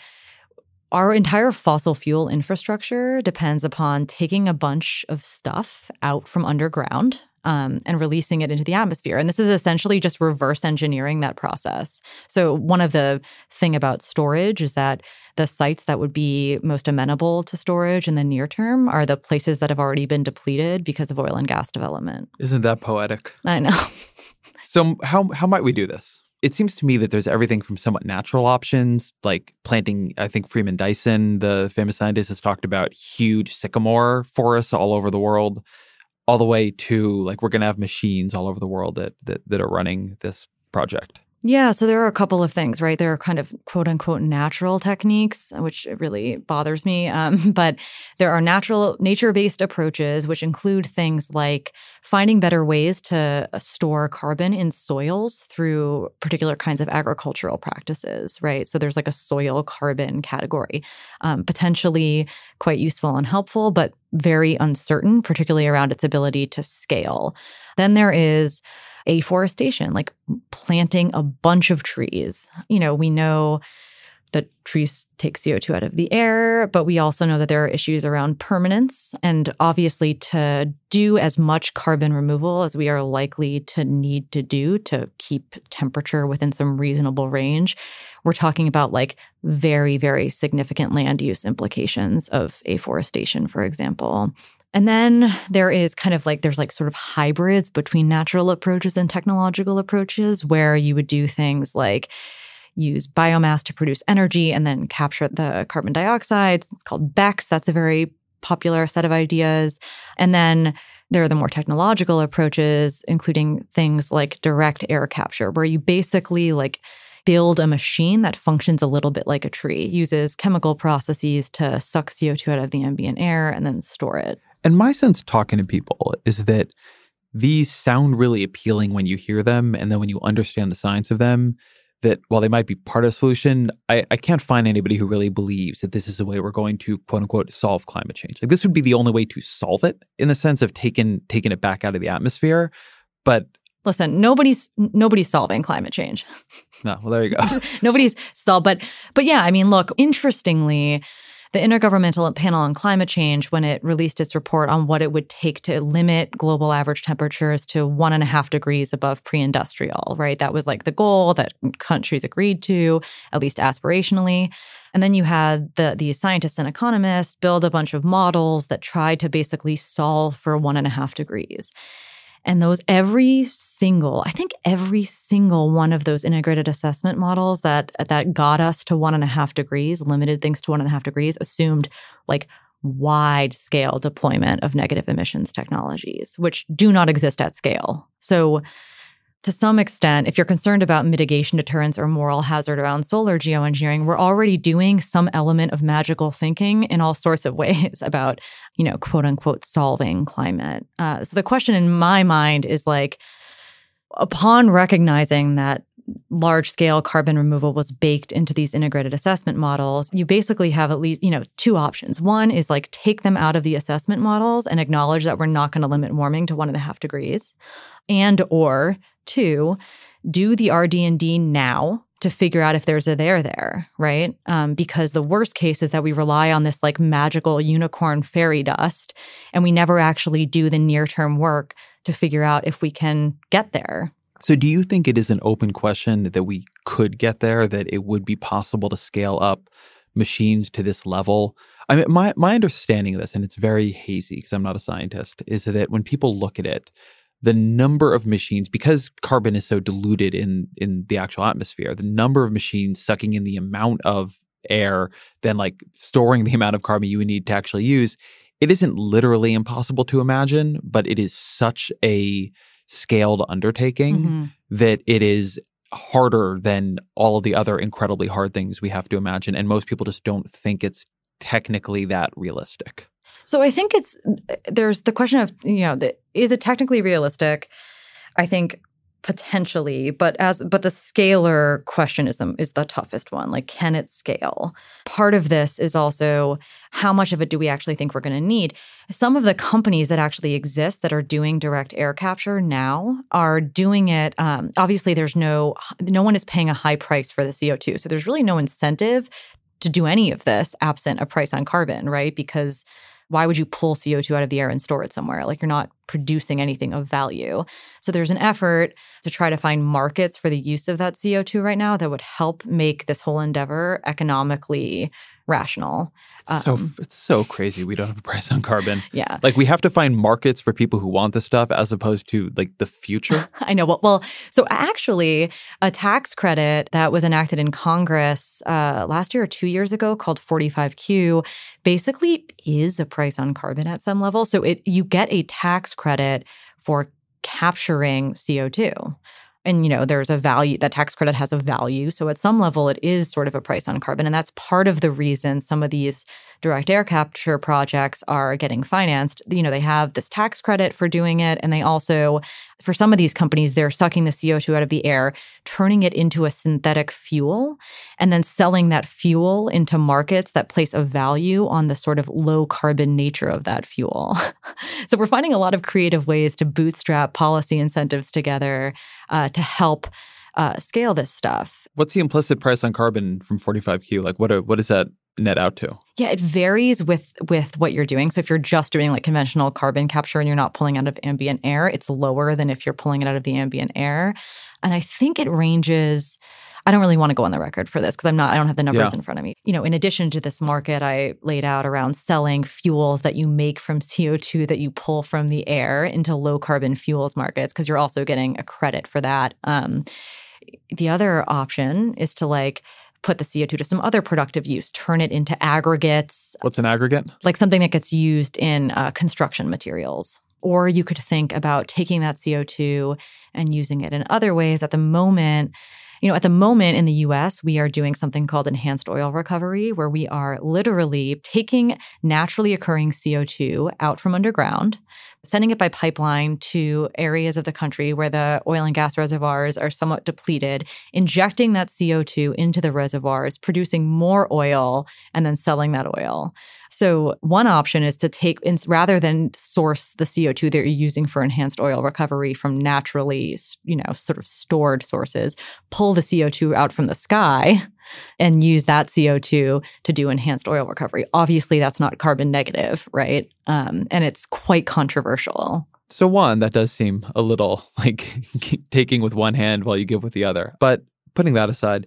our entire fossil fuel infrastructure depends upon taking a bunch of stuff out from underground um, and releasing it into the atmosphere. And this is essentially just reverse engineering that process. So one of the thing about storage is that the sites that would be most amenable to storage in the near term are the places that have already been depleted because of oil and gas development. Isn't that poetic? I know. *laughs* so how how might we do this? It seems to me that there's everything from somewhat natural options, like planting. I think Freeman Dyson, the famous scientist, has talked about huge sycamore forests all over the world, all the way to like we're going to have machines all over the world that, that that are running this project. Yeah, so there are a couple of things, right? There are kind of quote unquote natural techniques, which really bothers me. Um, *laughs* but there are natural, nature based approaches, which include things like finding better ways to uh, store carbon in soils through particular kinds of agricultural practices, right? So there's like a soil carbon category, um, potentially quite useful and helpful, but very uncertain, particularly around its ability to scale. Then there is afforestation, like planting a bunch of trees. You know, we know that trees take CO2 out of the air, but we also know that there are issues around permanence. And obviously, to do as much carbon removal as we are likely to need to do to keep temperature within some reasonable range, we're talking about like very, very significant land use implications of afforestation, for example. And then there is kind of like, there's like sort of hybrids between natural approaches and technological approaches where you would do things like use biomass to produce energy and then capture the carbon dioxide. It's called BECCS. That's a very popular set of ideas. And then there are the more technological approaches, including things like direct air capture, where you basically like build a machine that functions a little bit like a tree, uses chemical processes to suck CO2 out of the ambient air and then store it. And my sense talking to people is that these sound really appealing when you hear them. And then when you understand the science of them, that while they might be part of the solution, I, I can't find anybody who really believes that this is the way we're going to quote unquote solve climate change. Like this would be the only way to solve it in the sense of taking taking it back out of the atmosphere. But listen, nobody's nobody's solving climate change. No, well there you go. *laughs* nobody's solved, but but yeah, I mean, look, interestingly, the Intergovernmental Panel on Climate Change, when it released its report on what it would take to limit global average temperatures to one and a half degrees above pre industrial, right? That was like the goal that countries agreed to, at least aspirationally. And then you had the scientists and economists build a bunch of models that tried to basically solve for one and a half degrees. And those every single, I think every single one of those integrated assessment models that that got us to one and a half degrees, limited things to one and a half degrees, assumed like wide scale deployment of negative emissions technologies, which do not exist at scale. So to some extent, if you're concerned about mitigation deterrence or moral hazard around solar geoengineering, we're already doing some element of magical thinking in all sorts of *laughs* ways about, you know, quote unquote, solving climate. Uh, so the question in my mind is like, upon recognizing that large scale carbon removal was baked into these integrated assessment models, you basically have at least, you know, two options. One is like take them out of the assessment models and acknowledge that we're not going to limit warming to one and a half degrees. And or Two, do the RD&D now to figure out if there's a there there, right? Um, because the worst case is that we rely on this like magical unicorn fairy dust and we never actually do the near term work to figure out if we can get there. So, do you think it is an open question that we could get there, that it would be possible to scale up machines to this level? I mean, my, my understanding of this, and it's very hazy because I'm not a scientist, is that when people look at it, the number of machines because carbon is so diluted in in the actual atmosphere the number of machines sucking in the amount of air then like storing the *laughs* amount of carbon you would need to actually use it isn't literally impossible to imagine but it is such a scaled undertaking mm-hmm. that it is harder than all of the other incredibly hard things we have to imagine and most people just don't think it's technically that realistic so I think it's there's the question of you know the, is it technically realistic? I think potentially, but as but the scalar question is the is the toughest one. Like, can it scale? Part of this is also how much of it do we actually think we're going to need? Some of the companies that actually exist that are doing direct air capture now are doing it. Um, obviously, there's no no one is paying a high price for the CO two, so there's really no incentive to do any of this absent a price on carbon, right? Because why would you pull CO2 out of the air and store it somewhere? Like you're not producing anything of value. So there's an effort to try to find markets for the use of that CO2 right now that would help make this whole endeavor economically rational. Um, so it's so crazy we don't have a price on carbon. *laughs* Yeah. Like we have to find markets for people who want this stuff as opposed to like the future. *laughs* I know. Well, well, so actually a tax credit that was enacted in Congress uh, last year or 2 years ago called 45Q basically is a price on carbon at some level. So it you get a tax credit for capturing CO2 and you know there's a value that tax credit has a value. So at some level it is sort of a price on carbon. And that's part of the reason some of these direct air capture projects are getting financed you know they have this tax credit for doing it and they also for some of these companies they're sucking the CO2 out of the air turning it into a synthetic fuel and then selling that fuel into markets that place a value on the sort of low carbon nature of that fuel *laughs* so we're finding a lot of creative ways to bootstrap policy incentives together uh, to help uh, scale this stuff. What's the implicit price on carbon from 45Q? Like, what are, what does that net out to? Yeah, it varies with with what you're doing. So if you're just doing like conventional carbon capture and you're not pulling out of ambient air, it's lower than if you're pulling it out of the ambient air. And I think it ranges. I don't really want to go on the record for this because I'm not, I don't have the numbers Yeah. in front of me. You know, in addition to this market I laid out around selling fuels that you make from CO2 that you pull from the air into low carbon fuels markets, because you're also getting a credit for that. Um, the other option is to like put the CO2 to some other productive use, turn it into aggregates, What's an aggregate? like something that gets used in uh, construction materials. Or you could think about taking that CO2 and using it in other ways. At the moment, you know, at the moment in the US, we are doing something called enhanced oil recovery, where we are literally taking naturally occurring CO2 out from underground, sending it by pipeline to areas of the country where the oil and gas reservoirs are somewhat depleted, injecting that CO2 into the reservoirs, producing more oil, and then selling that oil. So one option is to take, rather than source the CO2 that you're using for enhanced oil recovery from naturally, you know, sort of stored sources, pull the CO2 out from the sky and use that CO2 to do enhanced oil recovery. Obviously, that's not carbon negative, right? Um, and it's quite controversial. So one, that does seem a little *laughs* like taking with one hand while you give with the other. But putting that aside,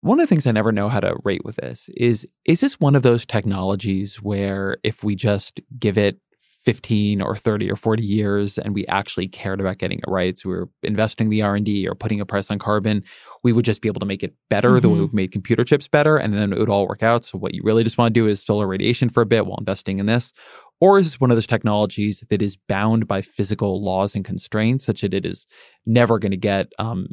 one of the things I never know how to rate with this is is this one of those technologies where if we just give it 15 or 30 or 40 years and we actually cared about getting it right so we were investing the r&d or putting a price on carbon we would just be able to make it better the way we've made computer chips better and then it would all work out. So what you really just want to do is solar radiation for a bit while investing in this or is this one of those technologies that is bound by physical laws and constraints such that it is never going to get um,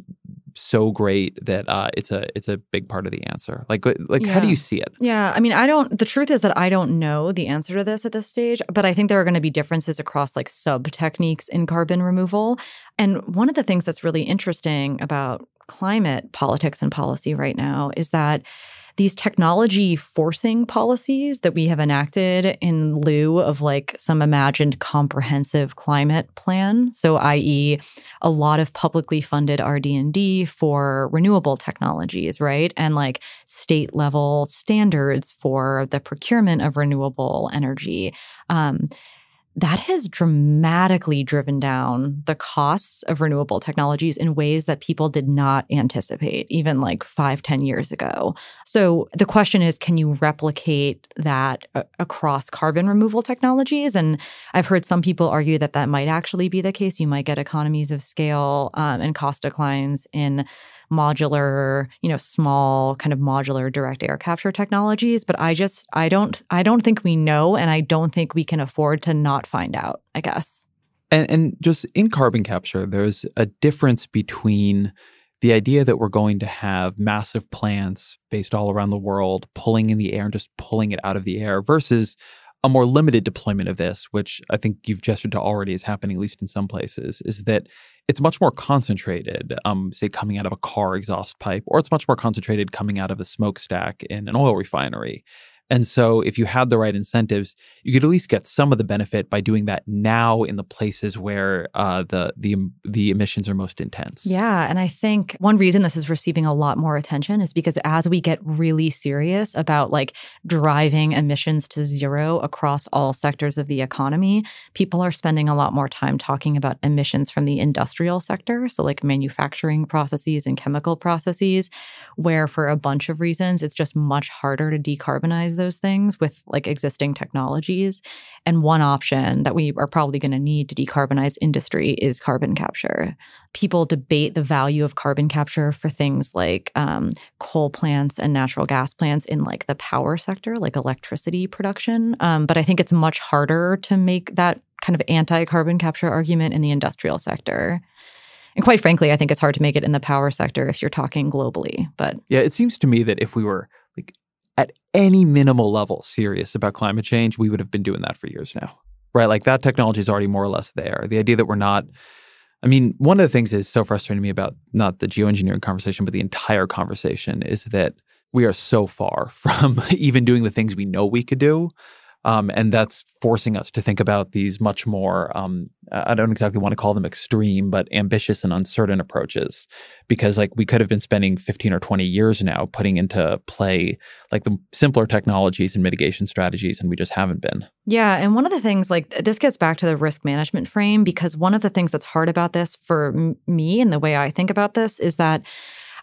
so great that uh, it's a it's a big part of the answer like like how do you see it Yeah, I mean, I don't. The truth is that I don't know the answer to this at this stage, but I think there are going to be differences across like sub techniques in carbon removal. And one of the things that's really interesting about climate politics and policy right now is that these technology forcing policies that we have enacted in lieu of like some imagined comprehensive climate plan. So i.e a lot of publicly funded rd&d for renewable technologies right? And like state level standards for the procurement of renewable energy. Um, that has dramatically driven down the costs of renewable technologies in ways that people did not anticipate even like five, ten years ago. So the question is can you replicate that a- across carbon removal technologies? And I've heard some people argue that that might actually be the case. You might get economies of scale um, and cost declines in modular, you know, small kind of modular direct air capture technologies, but I just I don't I don't think we know and I don't think we can afford to not find out, I guess. And, and just in carbon capture, there's a difference between the idea that we're going to have massive plants based all around the world pulling in the air and just pulling it out of the air versus a more limited deployment of this, which I think you've gestured to already is happening, at least in some places, is that it's much more concentrated, um, say coming out of a car exhaust pipe, or it's much more concentrated coming out of a smokestack in an oil refinery. And so, if you had the right incentives, you could at least get some of the benefit by doing that now in the places where uh, the the the emissions are most intense. Yeah. And I think one reason this is receiving a lot more attention is because as we get really serious about like driving emissions to zero across all sectors of the economy, people are spending a lot more time talking about emissions from the industrial sector. So, like manufacturing processes and chemical processes, where for a bunch of reasons, it's just much harder to decarbonize those things with like existing technologies. And one option that we are probably going to need to decarbonize industry is carbon capture. People debate the value of carbon capture for things like um, coal plants and natural gas plants in like the power sector, like electricity production. Um, but I think it's much harder to make that kind of anti carbon capture argument in the industrial sector. And quite frankly, I think it's hard to make it in the power sector if you're talking globally. But Yeah, it seems to me that if we were at any minimal level serious about climate change, we would have been doing that for years now. Right? Like that technology is already more or less there. The idea that we're not I mean, one of the things that is so frustrating to me about not the geoengineering conversation, but the entire conversation is that we are so far *laughs* from even doing the things we know we could do. Um, and that's forcing us to think about these much more, um, I don't exactly want to call them extreme, but ambitious and uncertain approaches. Because, like, we could have been spending 15 or 20 years now putting into play like the simpler technologies and mitigation strategies, and we just haven't been. Yeah. And one of the things, like, this gets back to the risk management frame because one of the things that's hard about this for m- me and the way I think about this is that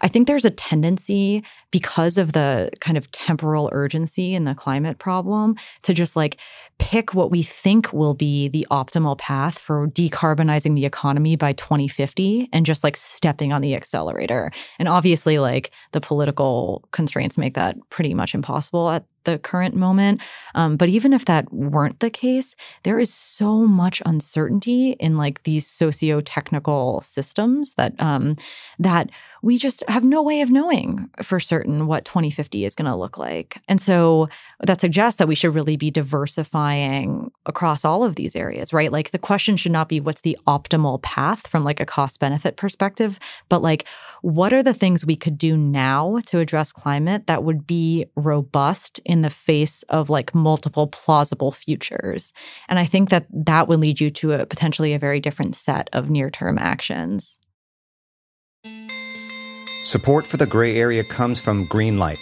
I think there's a tendency because of the kind of temporal urgency in the climate problem to just like pick what we think will be the optimal path for decarbonizing the economy by 2050 and just like stepping on the accelerator. And obviously, like the political constraints make that pretty much impossible at the current moment. Um, but even if that weren't the case, there is so much uncertainty in like these socio-technical systems that um, that we just have no way of knowing for certain what 2050 is going to look like. And so that suggests that we should really be diversifying across all of these areas, right? Like the question should not be what's the optimal path from like a cost benefit perspective, but like what are the things we could do now to address climate that would be robust in the face of like multiple plausible futures. And I think that that would lead you to a potentially a very different set of near-term actions. Support for the gray area comes from Greenlight.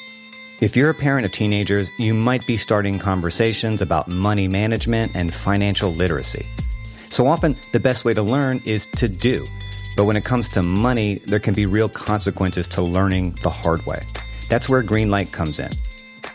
If you're a parent of teenagers, you might be starting conversations about money management and financial literacy. So often, the best way to learn is to do. But when it comes to money, there can be real consequences to learning the hard way. That's where Greenlight comes in.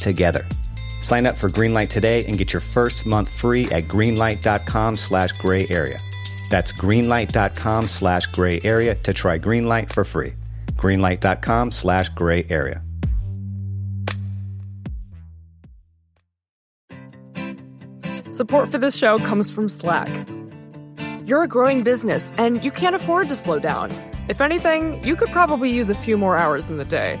together. Sign up for Greenlight today and get your first month free at greenlight.com slash gray area. That's greenlight.com slash gray area to try Greenlight for free. Greenlight.com slash gray area. Support for this show comes from Slack. You're a growing business and you can't afford to slow down. If anything, you could probably use a few more hours in the day.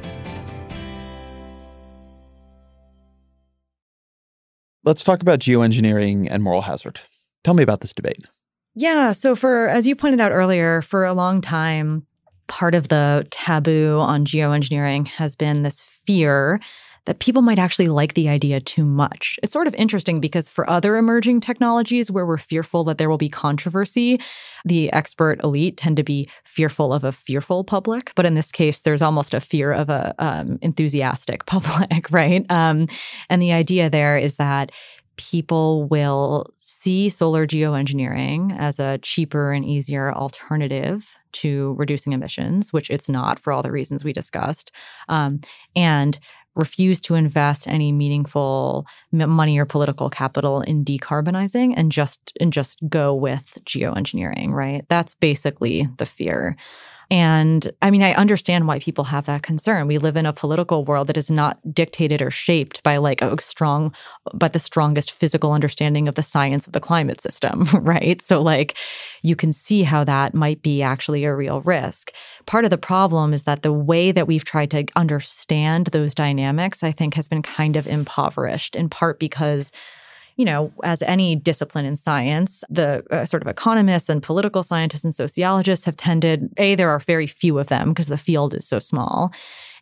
Let's talk about geoengineering and moral hazard. Tell me about this debate. Yeah. So, for as you pointed out earlier, for a long time, part of the taboo on geoengineering has been this fear that people might actually like the idea too much. It's sort of interesting because for other emerging technologies where we're fearful that there will be controversy, the expert elite tend to be fearful of a fearful public. But in this case, there's almost a fear of a um, enthusiastic *laughs* public, right? Um, and the idea there is that people will see solar geoengineering as a cheaper and easier alternative to reducing emissions, which it's not for all the reasons we discussed, um, and refuse to invest any meaningful money or political capital in decarbonizing and just and just go with geoengineering right? That's basically the fear and I mean, I understand why people have that concern. We live in a political world that is not dictated or shaped by like a strong, but the strongest physical understanding of the science of the climate system, *laughs* right? So, like, you can see how that might be actually a real risk. Part of the problem is that the way that we've tried to understand those dynamics, I think, has been kind of impoverished, in part because you know, as any discipline in science, the uh, sort of economists and political scientists and sociologists have tended A, there are very few of them because the field is so small.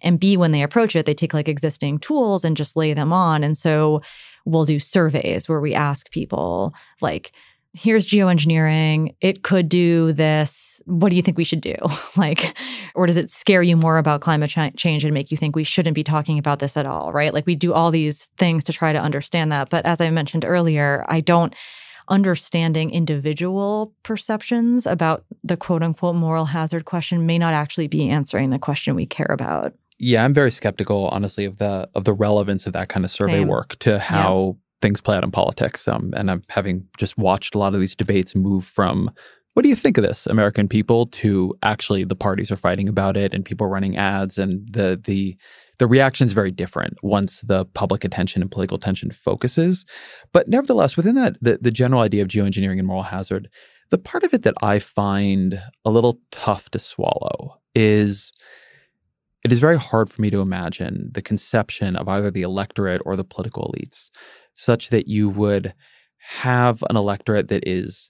And B, when they approach it, they take like existing tools and just lay them on. And so we'll do surveys where we ask people, like, here's geoengineering. It could do this. What do you think we should do? *laughs* like, or does it scare you more about climate ch- change and make you think we shouldn't be talking about this at all? Right. Like, we do all these things to try to understand that. But as I mentioned earlier, I don't understanding individual perceptions about the quote unquote moral hazard question may not actually be answering the question we care about. Yeah, I'm very skeptical, honestly, of the of the relevance of that kind of survey Same. work to how things play out in politics. Um, and I'm having just watched a lot of these debates move from what do you think of this, American people, to actually the parties are fighting about it and people running ads and the the the reaction is very different once the public attention and political attention focuses. But nevertheless, within that, the, the general idea of geoengineering and moral hazard, the part of it that I find a little tough to swallow is it is very hard for me to imagine the conception of either the electorate or the political elites such that you would have an electorate that is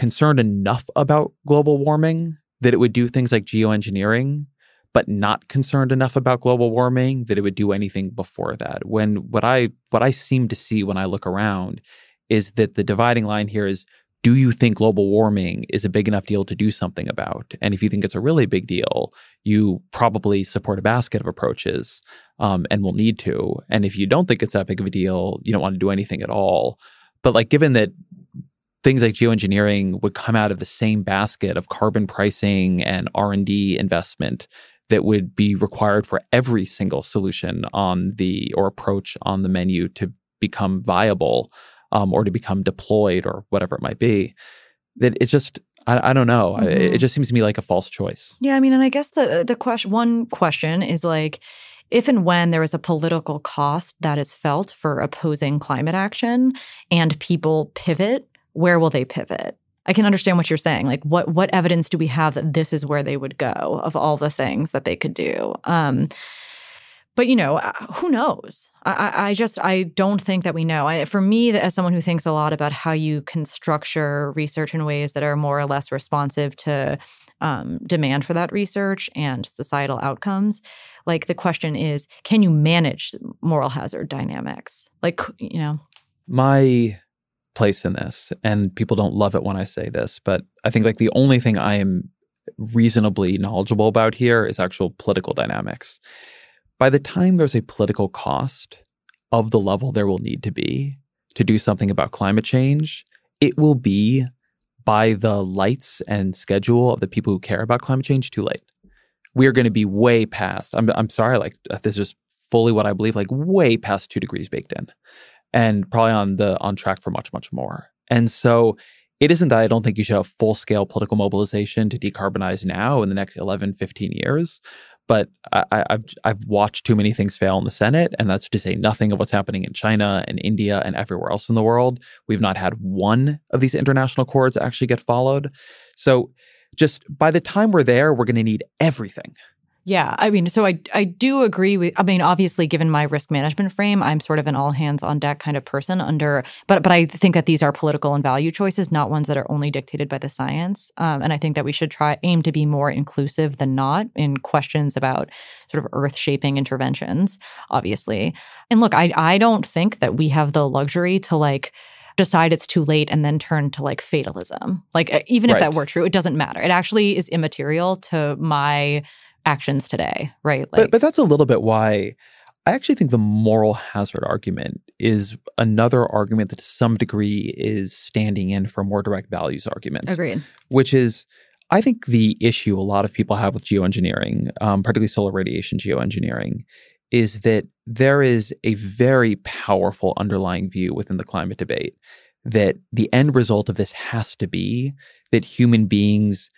concerned enough about global warming that it would do things like geoengineering but not concerned enough about global warming that it would do anything before that. When what I what I seem to see when I look around is that the dividing line here is do you think global warming is a big enough deal to do something about? And if you think it's a really big deal, you probably support a basket of approaches um, and will need to. And if you don't think it's that big of a deal, you don't want to do anything at all. But like, given that things like geoengineering would come out of the same basket of carbon pricing and R&D investment that would be required for every single solution on the or approach on the menu to become viable um, or to become deployed or whatever it might be. That it's just I, I don't know. Mm-hmm. it just seems to me like a false choice. Yeah, I mean, and I guess the the question one question is like if and when there is a political cost that is felt for opposing climate action and people pivot, where will they pivot? I can understand what you're saying. Like, what what evidence do we have that this is where they would go of all the things that they could do? Um, but you know, uh, who knows? I, I just I don't think that we know. I, for me, as someone who thinks a lot about how you can structure research in ways that are more or less responsive to um, demand for that research and societal outcomes, like the question is, can you manage moral hazard dynamics? Like, you know, my place in this, and people don't love it when I say this, but I think like the only thing I am reasonably knowledgeable about here is actual political dynamics. By the time there's a political cost of the level there will need to be to do something about climate change, it will be by the lights and schedule of the people who care about climate change too late. We are going to be way past. I'm I'm sorry, like this is fully what I believe, like way past two degrees baked in and probably on the on track for much much more. And so it isn't that I don't think you should have full scale political mobilization to decarbonize now in the next 11, 15 years. But I, have I've watched too many things fail in the Senate, and that's to say nothing of what's happening in China and India and everywhere else in the world. We've not had one of these international accords actually get followed. So, just by the time we're there, we're going to need everything. Yeah, I mean, so I I do agree with. I mean, obviously, given my risk management frame, I'm sort of an all hands on deck kind of person. Under, but but I think that these are political and value choices, not ones that are only dictated by the science. Um, and I think that we should try aim to be more inclusive than not in questions about sort of earth shaping interventions. Obviously, and look, I I don't think that we have the luxury to like decide it's too late and then turn to like fatalism. Like even if right. that were true, it doesn't matter. It actually is immaterial to my actions today, right? Like, but, but that's a little bit why I actually think the moral hazard argument is another argument that to some degree is standing in for a more direct values argument. Agreed. Which is, I think the issue a lot of people have with geoengineering, um, particularly solar radiation geoengineering, is that there is a very powerful underlying view within the climate debate that the end result of this has to be that human beings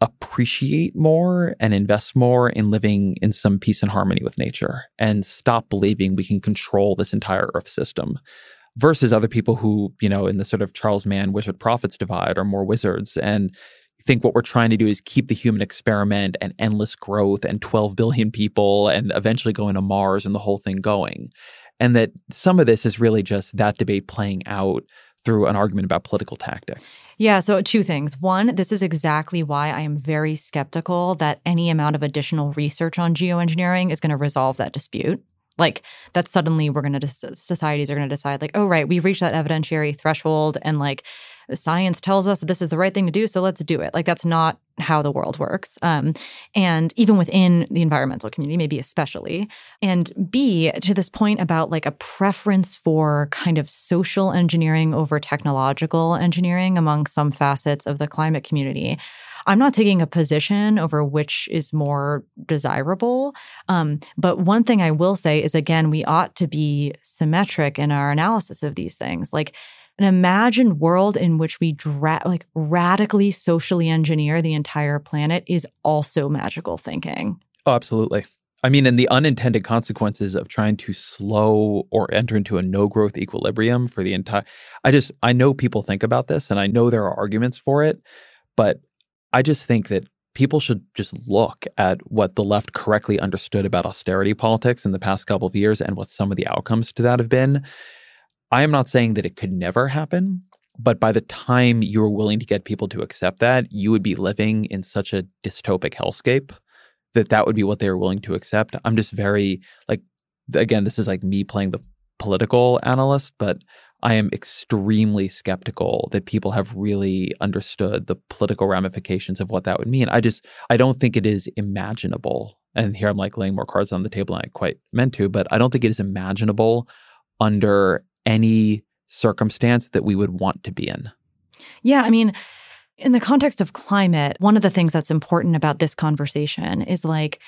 appreciate more and invest more in living in some peace and harmony with nature and stop believing we can control this entire earth system versus other people who you know in the sort of charles mann wizard prophets divide are more wizards and think what we're trying to do is keep the human experiment and endless growth and 12 billion people and eventually going to mars and the whole thing going. And that some of this is really just that debate playing out through an argument about political tactics. Yeah, so two things. One, this is exactly why I am very skeptical that any amount of additional research on geoengineering is going to resolve that dispute. Like that suddenly we're going to societies are going to decide like, "Oh right, we've reached that evidentiary threshold and like science tells us that this is the right thing to do, so let's do it. Like that's not how the world works. Um, and even within the environmental community, maybe especially. And B, to this point about like a preference for kind of social engineering over technological engineering among some facets of the climate community. I'm not taking a position over which is more desirable. Um, but one thing I will say is again, we ought to be symmetric in our analysis of these things. Like, an imagined world in which we dra- like radically socially engineer the entire planet is also magical thinking. Oh, absolutely. I mean, and the unintended consequences of trying to slow or enter into a no growth equilibrium for the entire. I just, I know people think about this and I know there are arguments for it, but I just think that people should just look at what the left correctly understood about austerity politics in the past couple of years and what some of the outcomes to that have been. I am not saying that it could never happen, but by the time you were willing to get people to accept that, you would be living in such a dystopic hellscape that that would be what they were willing to accept. I'm just very like again, this is like me playing the political analyst, but I am extremely skeptical that people have really understood the political ramifications of what that would mean. I just I don't think it is imaginable. And here I'm like laying more cards on the table than I quite meant to, but I don't think it is imaginable under any circumstance that we would want to be in. Yeah, I mean, in the context of climate, one of the things that's important about this conversation is like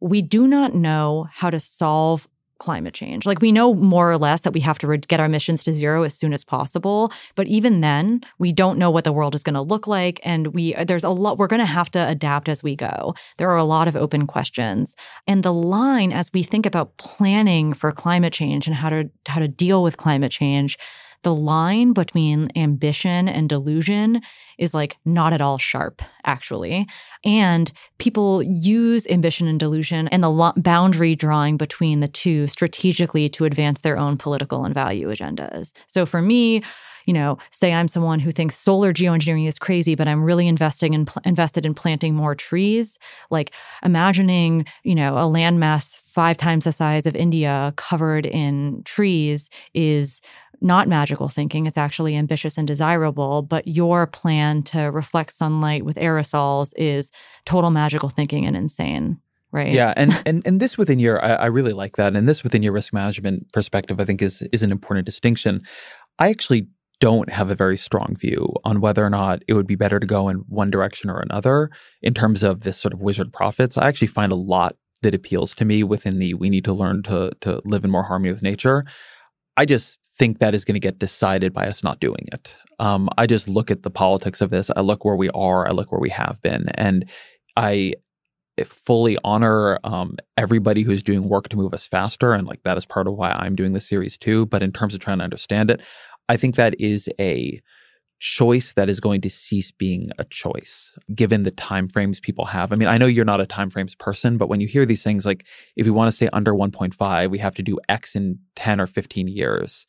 we do not know how to solve climate change. Like we know more or less that we have to re- get our emissions to zero as soon as possible, but even then, we don't know what the world is going to look like and we there's a lot we're going to have to adapt as we go. There are a lot of open questions. And the line as we think about planning for climate change and how to how to deal with climate change the line between ambition and delusion is like not at all sharp, actually. And people use ambition and delusion and the lo- boundary drawing between the two strategically to advance their own political and value agendas. So for me, you know, say I'm someone who thinks solar geoengineering is crazy, but I'm really investing in pl- invested in planting more trees. Like imagining, you know, a landmass five times the size of India covered in trees is not magical thinking. It's actually ambitious and desirable. But your plan to reflect sunlight with aerosols is total magical thinking and insane. Right. Yeah, and *laughs* and and this within your, I, I really like that, and this within your risk management perspective, I think is is an important distinction. I actually don't have a very strong view on whether or not it would be better to go in one direction or another in terms of this sort of wizard prophets. I actually find a lot that appeals to me within the we need to learn to to live in more harmony with nature. I just think that is going to get decided by us not doing it. Um, I just look at the politics of this. I look where we are. I look where we have been, and I fully honor um, everybody who's doing work to move us faster. And like that is part of why I'm doing this series too. But in terms of trying to understand it, I think that is a choice that is going to cease being a choice given the time frames people have. I mean, I know you're not a time frames person, but when you hear these things like if we want to stay under 1.5, we have to do X in 10 or 15 years.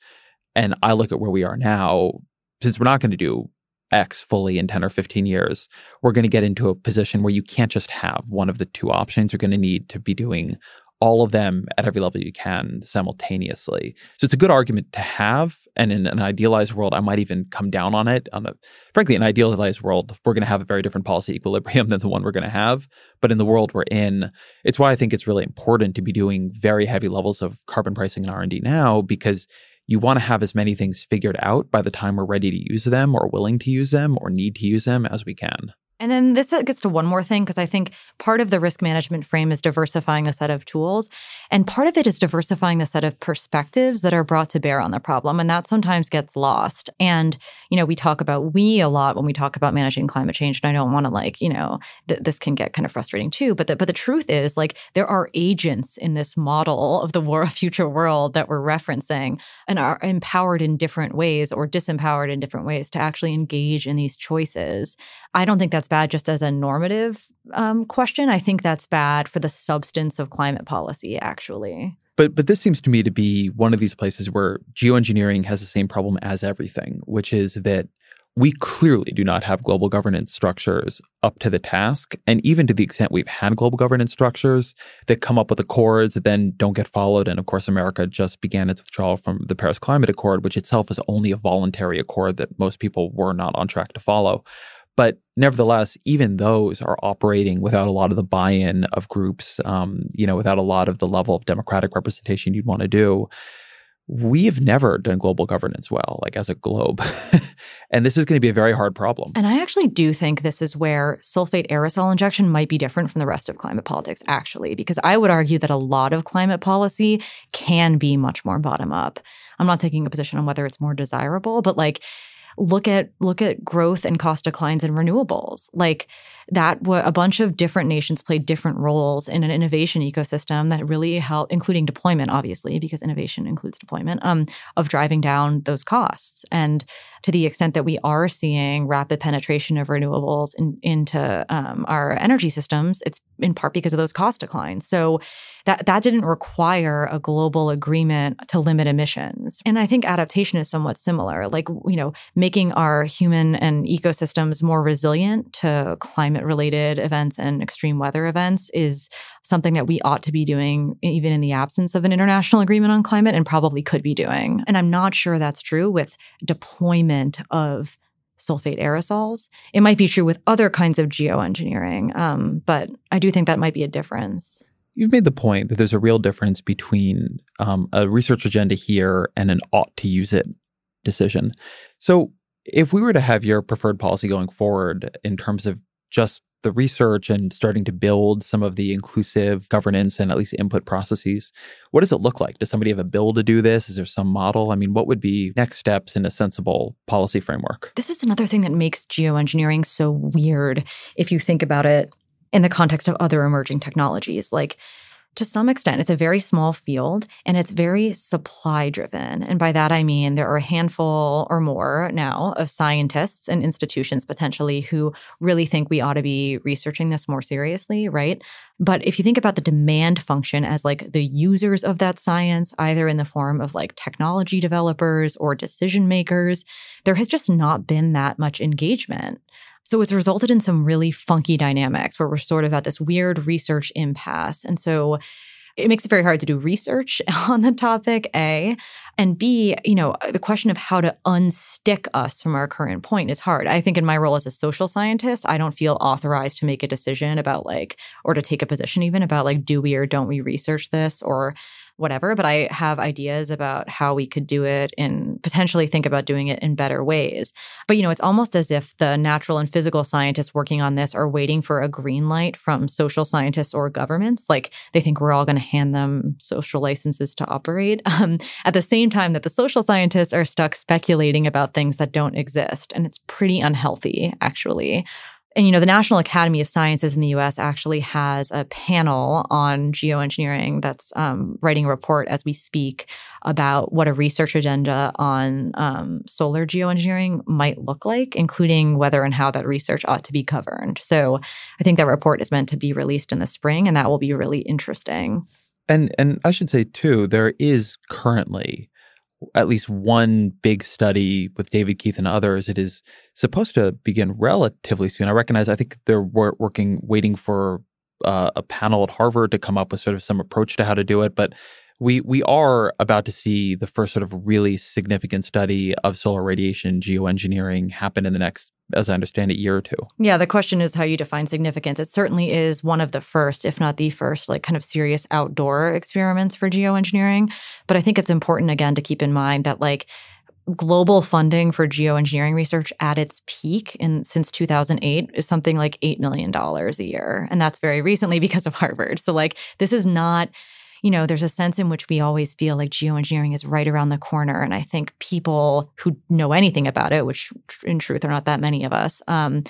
And I look at where we are now, since we're not going to do X fully in 10 or 15 years, we're going to get into a position where you can't just have one of the two options. You're going to need to be doing all of them at every level you can simultaneously. So it's a good argument to have. And in an idealized world, I might even come down on it. On a frankly, an idealized world, we're going to have a very different policy equilibrium *laughs* than the one we're going to have. But in the world we're in, it's why I think it's really important to be doing very heavy levels of carbon pricing and R and D now because you want to have as many things figured out by the time we're ready to use them or willing to use them or need to use them as we can. And then this uh, gets to one more thing because I think part of the risk management frame is diversifying the set of tools. And part of it is diversifying the set of perspectives that are brought to bear on the problem. And that sometimes gets lost. And, you know, we talk about we a lot when we talk about managing climate change. And I don't want to like, you know, th- this can get kind of frustrating too. But the, but the truth is like there are agents in this model of the war of *laughs* future world that we're referencing and are empowered in different ways or disempowered in different ways to actually engage in these choices. I don't think that's bad just as a normative um, question. I think that's bad for the substance of climate policy, actually. But but this seems to me to be one of these places where geoengineering has the same problem as everything, which is that we clearly do not have global governance structures up to the task. And even to the extent we've had global governance structures that come up with accords that then don't get followed. And of course, America just began its withdrawal from the Paris Climate Accord, which itself is only a voluntary accord that most people were not on track to follow. But nevertheless, even those are operating without a lot of the buy-in of groups, um, you know, without a lot of the level of democratic representation you'd want to do. We have never done global governance well, like as a globe. *laughs* and this is going to be a very hard problem. And I actually do think this is where sulfate aerosol injection might be different from the rest of climate politics, actually, because I would argue that a lot of climate policy can be much more bottom up. I'm not taking a position on whether it's more desirable, but like, look at look at growth and cost declines in renewables. Like that a bunch of different nations played different roles in an innovation ecosystem that really helped, including deployment, obviously, because innovation includes deployment, um, of driving down those costs. And to the extent that we are seeing rapid penetration of renewables in, into um, our energy systems, it's in part because of those cost declines. So that that didn't require a global agreement to limit emissions. And I think adaptation is somewhat similar, like you know, making our human and ecosystems more resilient to climate related events and extreme weather events is something that we ought to be doing even in the absence of an international agreement on climate and probably could be doing. And I'm not sure that's true with deployment of sulfate aerosols. It might be true with other kinds of geoengineering, um, but I do think that might be a difference. You've made the point that there's a real difference between um, a research agenda here and an ought to use it decision. So, if we were to have your preferred policy going forward in terms of just the research and starting to build some of the inclusive governance and at least input processes. What does it look like? Does somebody have a bill to do this? Is there some model? I mean, what would be next steps in a sensible policy framework? This is another thing that makes geoengineering so weird if you think about it in the context of other emerging technologies. Like, to some extent, it's a very small field and it's very supply driven. And by that, I mean there are a handful or more now of scientists and institutions potentially who really think we ought to be researching this more seriously, right? But if you think about the demand function as like the users of that science, either in the form of like technology developers or decision makers, there has just not been that much engagement. So it's resulted in some really funky dynamics where we're sort of at this weird research impasse. And so it makes it very hard to do research *laughs* on the topic, A. And B, you know, the question of how to unstick us from our current point is hard. I think in my role as a social scientist, I don't feel authorized to make a decision about like, or to take a position even about like, do we or don't we research this? Or whatever, but I have ideas about how we could do it and potentially think about doing it in better ways. But, you know, it's almost as if the natural and physical scientists working on this are waiting for a green light from social scientists or governments. Like they think we're all going to hand them social licenses to operate. *laughs* Um, at the same time that the social scientists are stuck speculating about things that don't exist. And it's pretty unhealthy, actually. And, you know, the National Academy of Sciences in the US actually has a panel on geoengineering that's um, writing a report as we speak about what a research agenda on um, solar geoengineering might look like, including whether and how that research ought to be governed. So I think that report is meant to be released in the spring, and that will be really interesting. And and I should say too, there is currently at least one big study with David Keith and others. It is supposed to begin relatively soon. I recognize, I think they're working, waiting for uh, a panel at Harvard to come up with sort of some approach to how to do it. But we we are about to see the first sort of really significant study of solar radiation geoengineering happen in the next as I understand it, year or two. Yeah, the question is how you define significance. It certainly is one of the first, if not the first, like kind of serious outdoor experiments for geoengineering. But I think it's important again to keep in mind that like global funding for geoengineering research at its peak in since 2008 is something like 8 million dollars a year and that's very recently because of Harvard. So like this is not you know, there's a sense in which we always feel like geoengineering is right around the corner. And I think people who know anything about it, which in truth are not that many of us, um,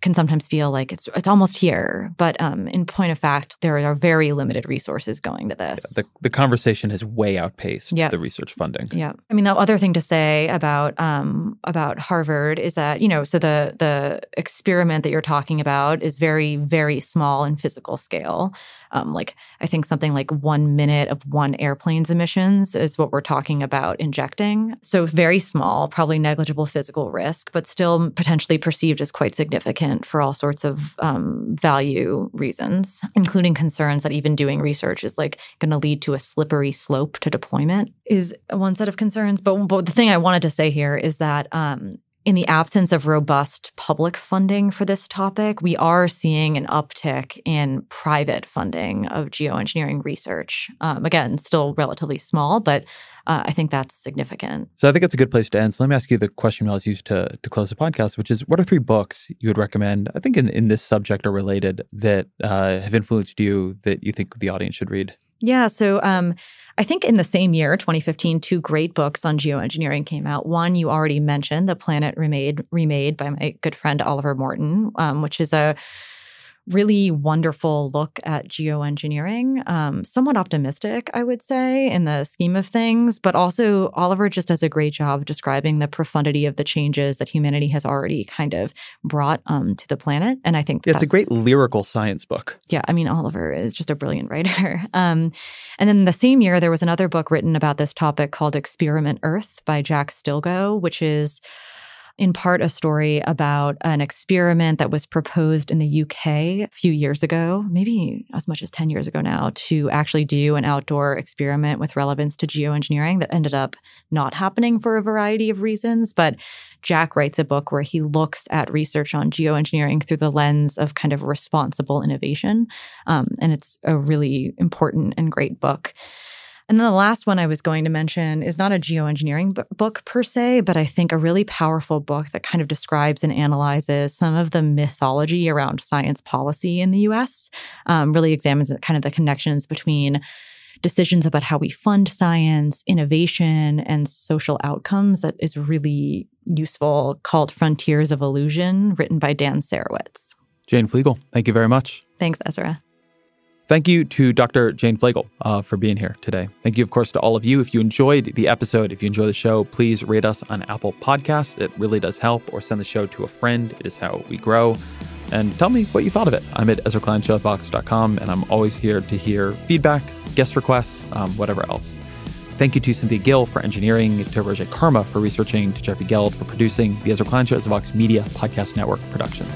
can sometimes feel like it's it's almost here. But um, in point of fact, there are very limited resources going to this. Yeah, the, the conversation has way outpaced yep. the research funding. Yeah. I mean, the other thing to say about um, about Harvard is that, you know, so the the experiment that you're talking about is very, very small in physical scale. Um, like I think something like one minute of one airplane's emissions is what we're talking about injecting. So very small, probably negligible physical risk, but still potentially perceived as quite significant for all sorts of um, value reasons, including concerns that even doing research is like going to lead to a slippery slope to deployment is one set of concerns. But, but the thing I wanted to say here is that um, in the absence of robust public funding for this topic, we are seeing an uptick in private funding of geoengineering research. Um, again, still relatively small, but uh, I think that's significant. So I think it's a good place to end. So let me ask you the question we always use to, to close the podcast, which is what are three books you would recommend, I think in, in this subject or related, that uh, have influenced you that you think the audience should read? Yeah. So um, I think in the same year, 2015, two great books on geoengineering came out. One you already mentioned, The Planet Remade, remade by my good friend Oliver Morton, um, which is a really wonderful look at geoengineering. Um, somewhat optimistic, I would say, in the scheme of things, but also Oliver just does a great job describing the profundity of the changes that humanity has already kind of brought um, to the planet. And I think yeah, it's a great lyrical science book. Yeah, I mean, Oliver is just a brilliant writer. *laughs* Um, and then the same year, there was another book written about this topic called Experiment Earth by Jack Stilgoe, which is in part a story about an experiment that was proposed in the UK a few years ago, maybe as much as 10 years ago now, to actually do an outdoor experiment with relevance to geoengineering that ended up not happening for a variety of reasons. But Jack writes a book where he looks at research on geoengineering through the lens of kind of responsible innovation. Um, and it's a really important and great book. And then the last one I was going to mention is not a geoengineering b- book per se, but I think a really powerful book that kind of describes and analyzes some of the mythology around science policy in the US, um, really examines kind of the connections between decisions about how we fund science, innovation, and social outcomes that is really useful called Frontiers of Illusion, written by Dan Sarewitz. Jane Flegal, thank you very much. Thanks, Ezra. Thank you to Dr. Jane Flegal uh, for being here today. Thank you, of course, to all of you. If you enjoyed the episode, if you enjoy the show, please rate us on Apple Podcasts. It really does help, or send the show to a friend. It is how we grow. And tell me what you thought of it. I'm at EzraKleinShow.com, and I'm always here to hear feedback, guest requests, um, whatever else. Thank you to Cynthia Gill for engineering, to Roger Karma for researching, to Jeffrey Geld for producing. The Ezra Klein Show is a Vox Media Podcast Network production.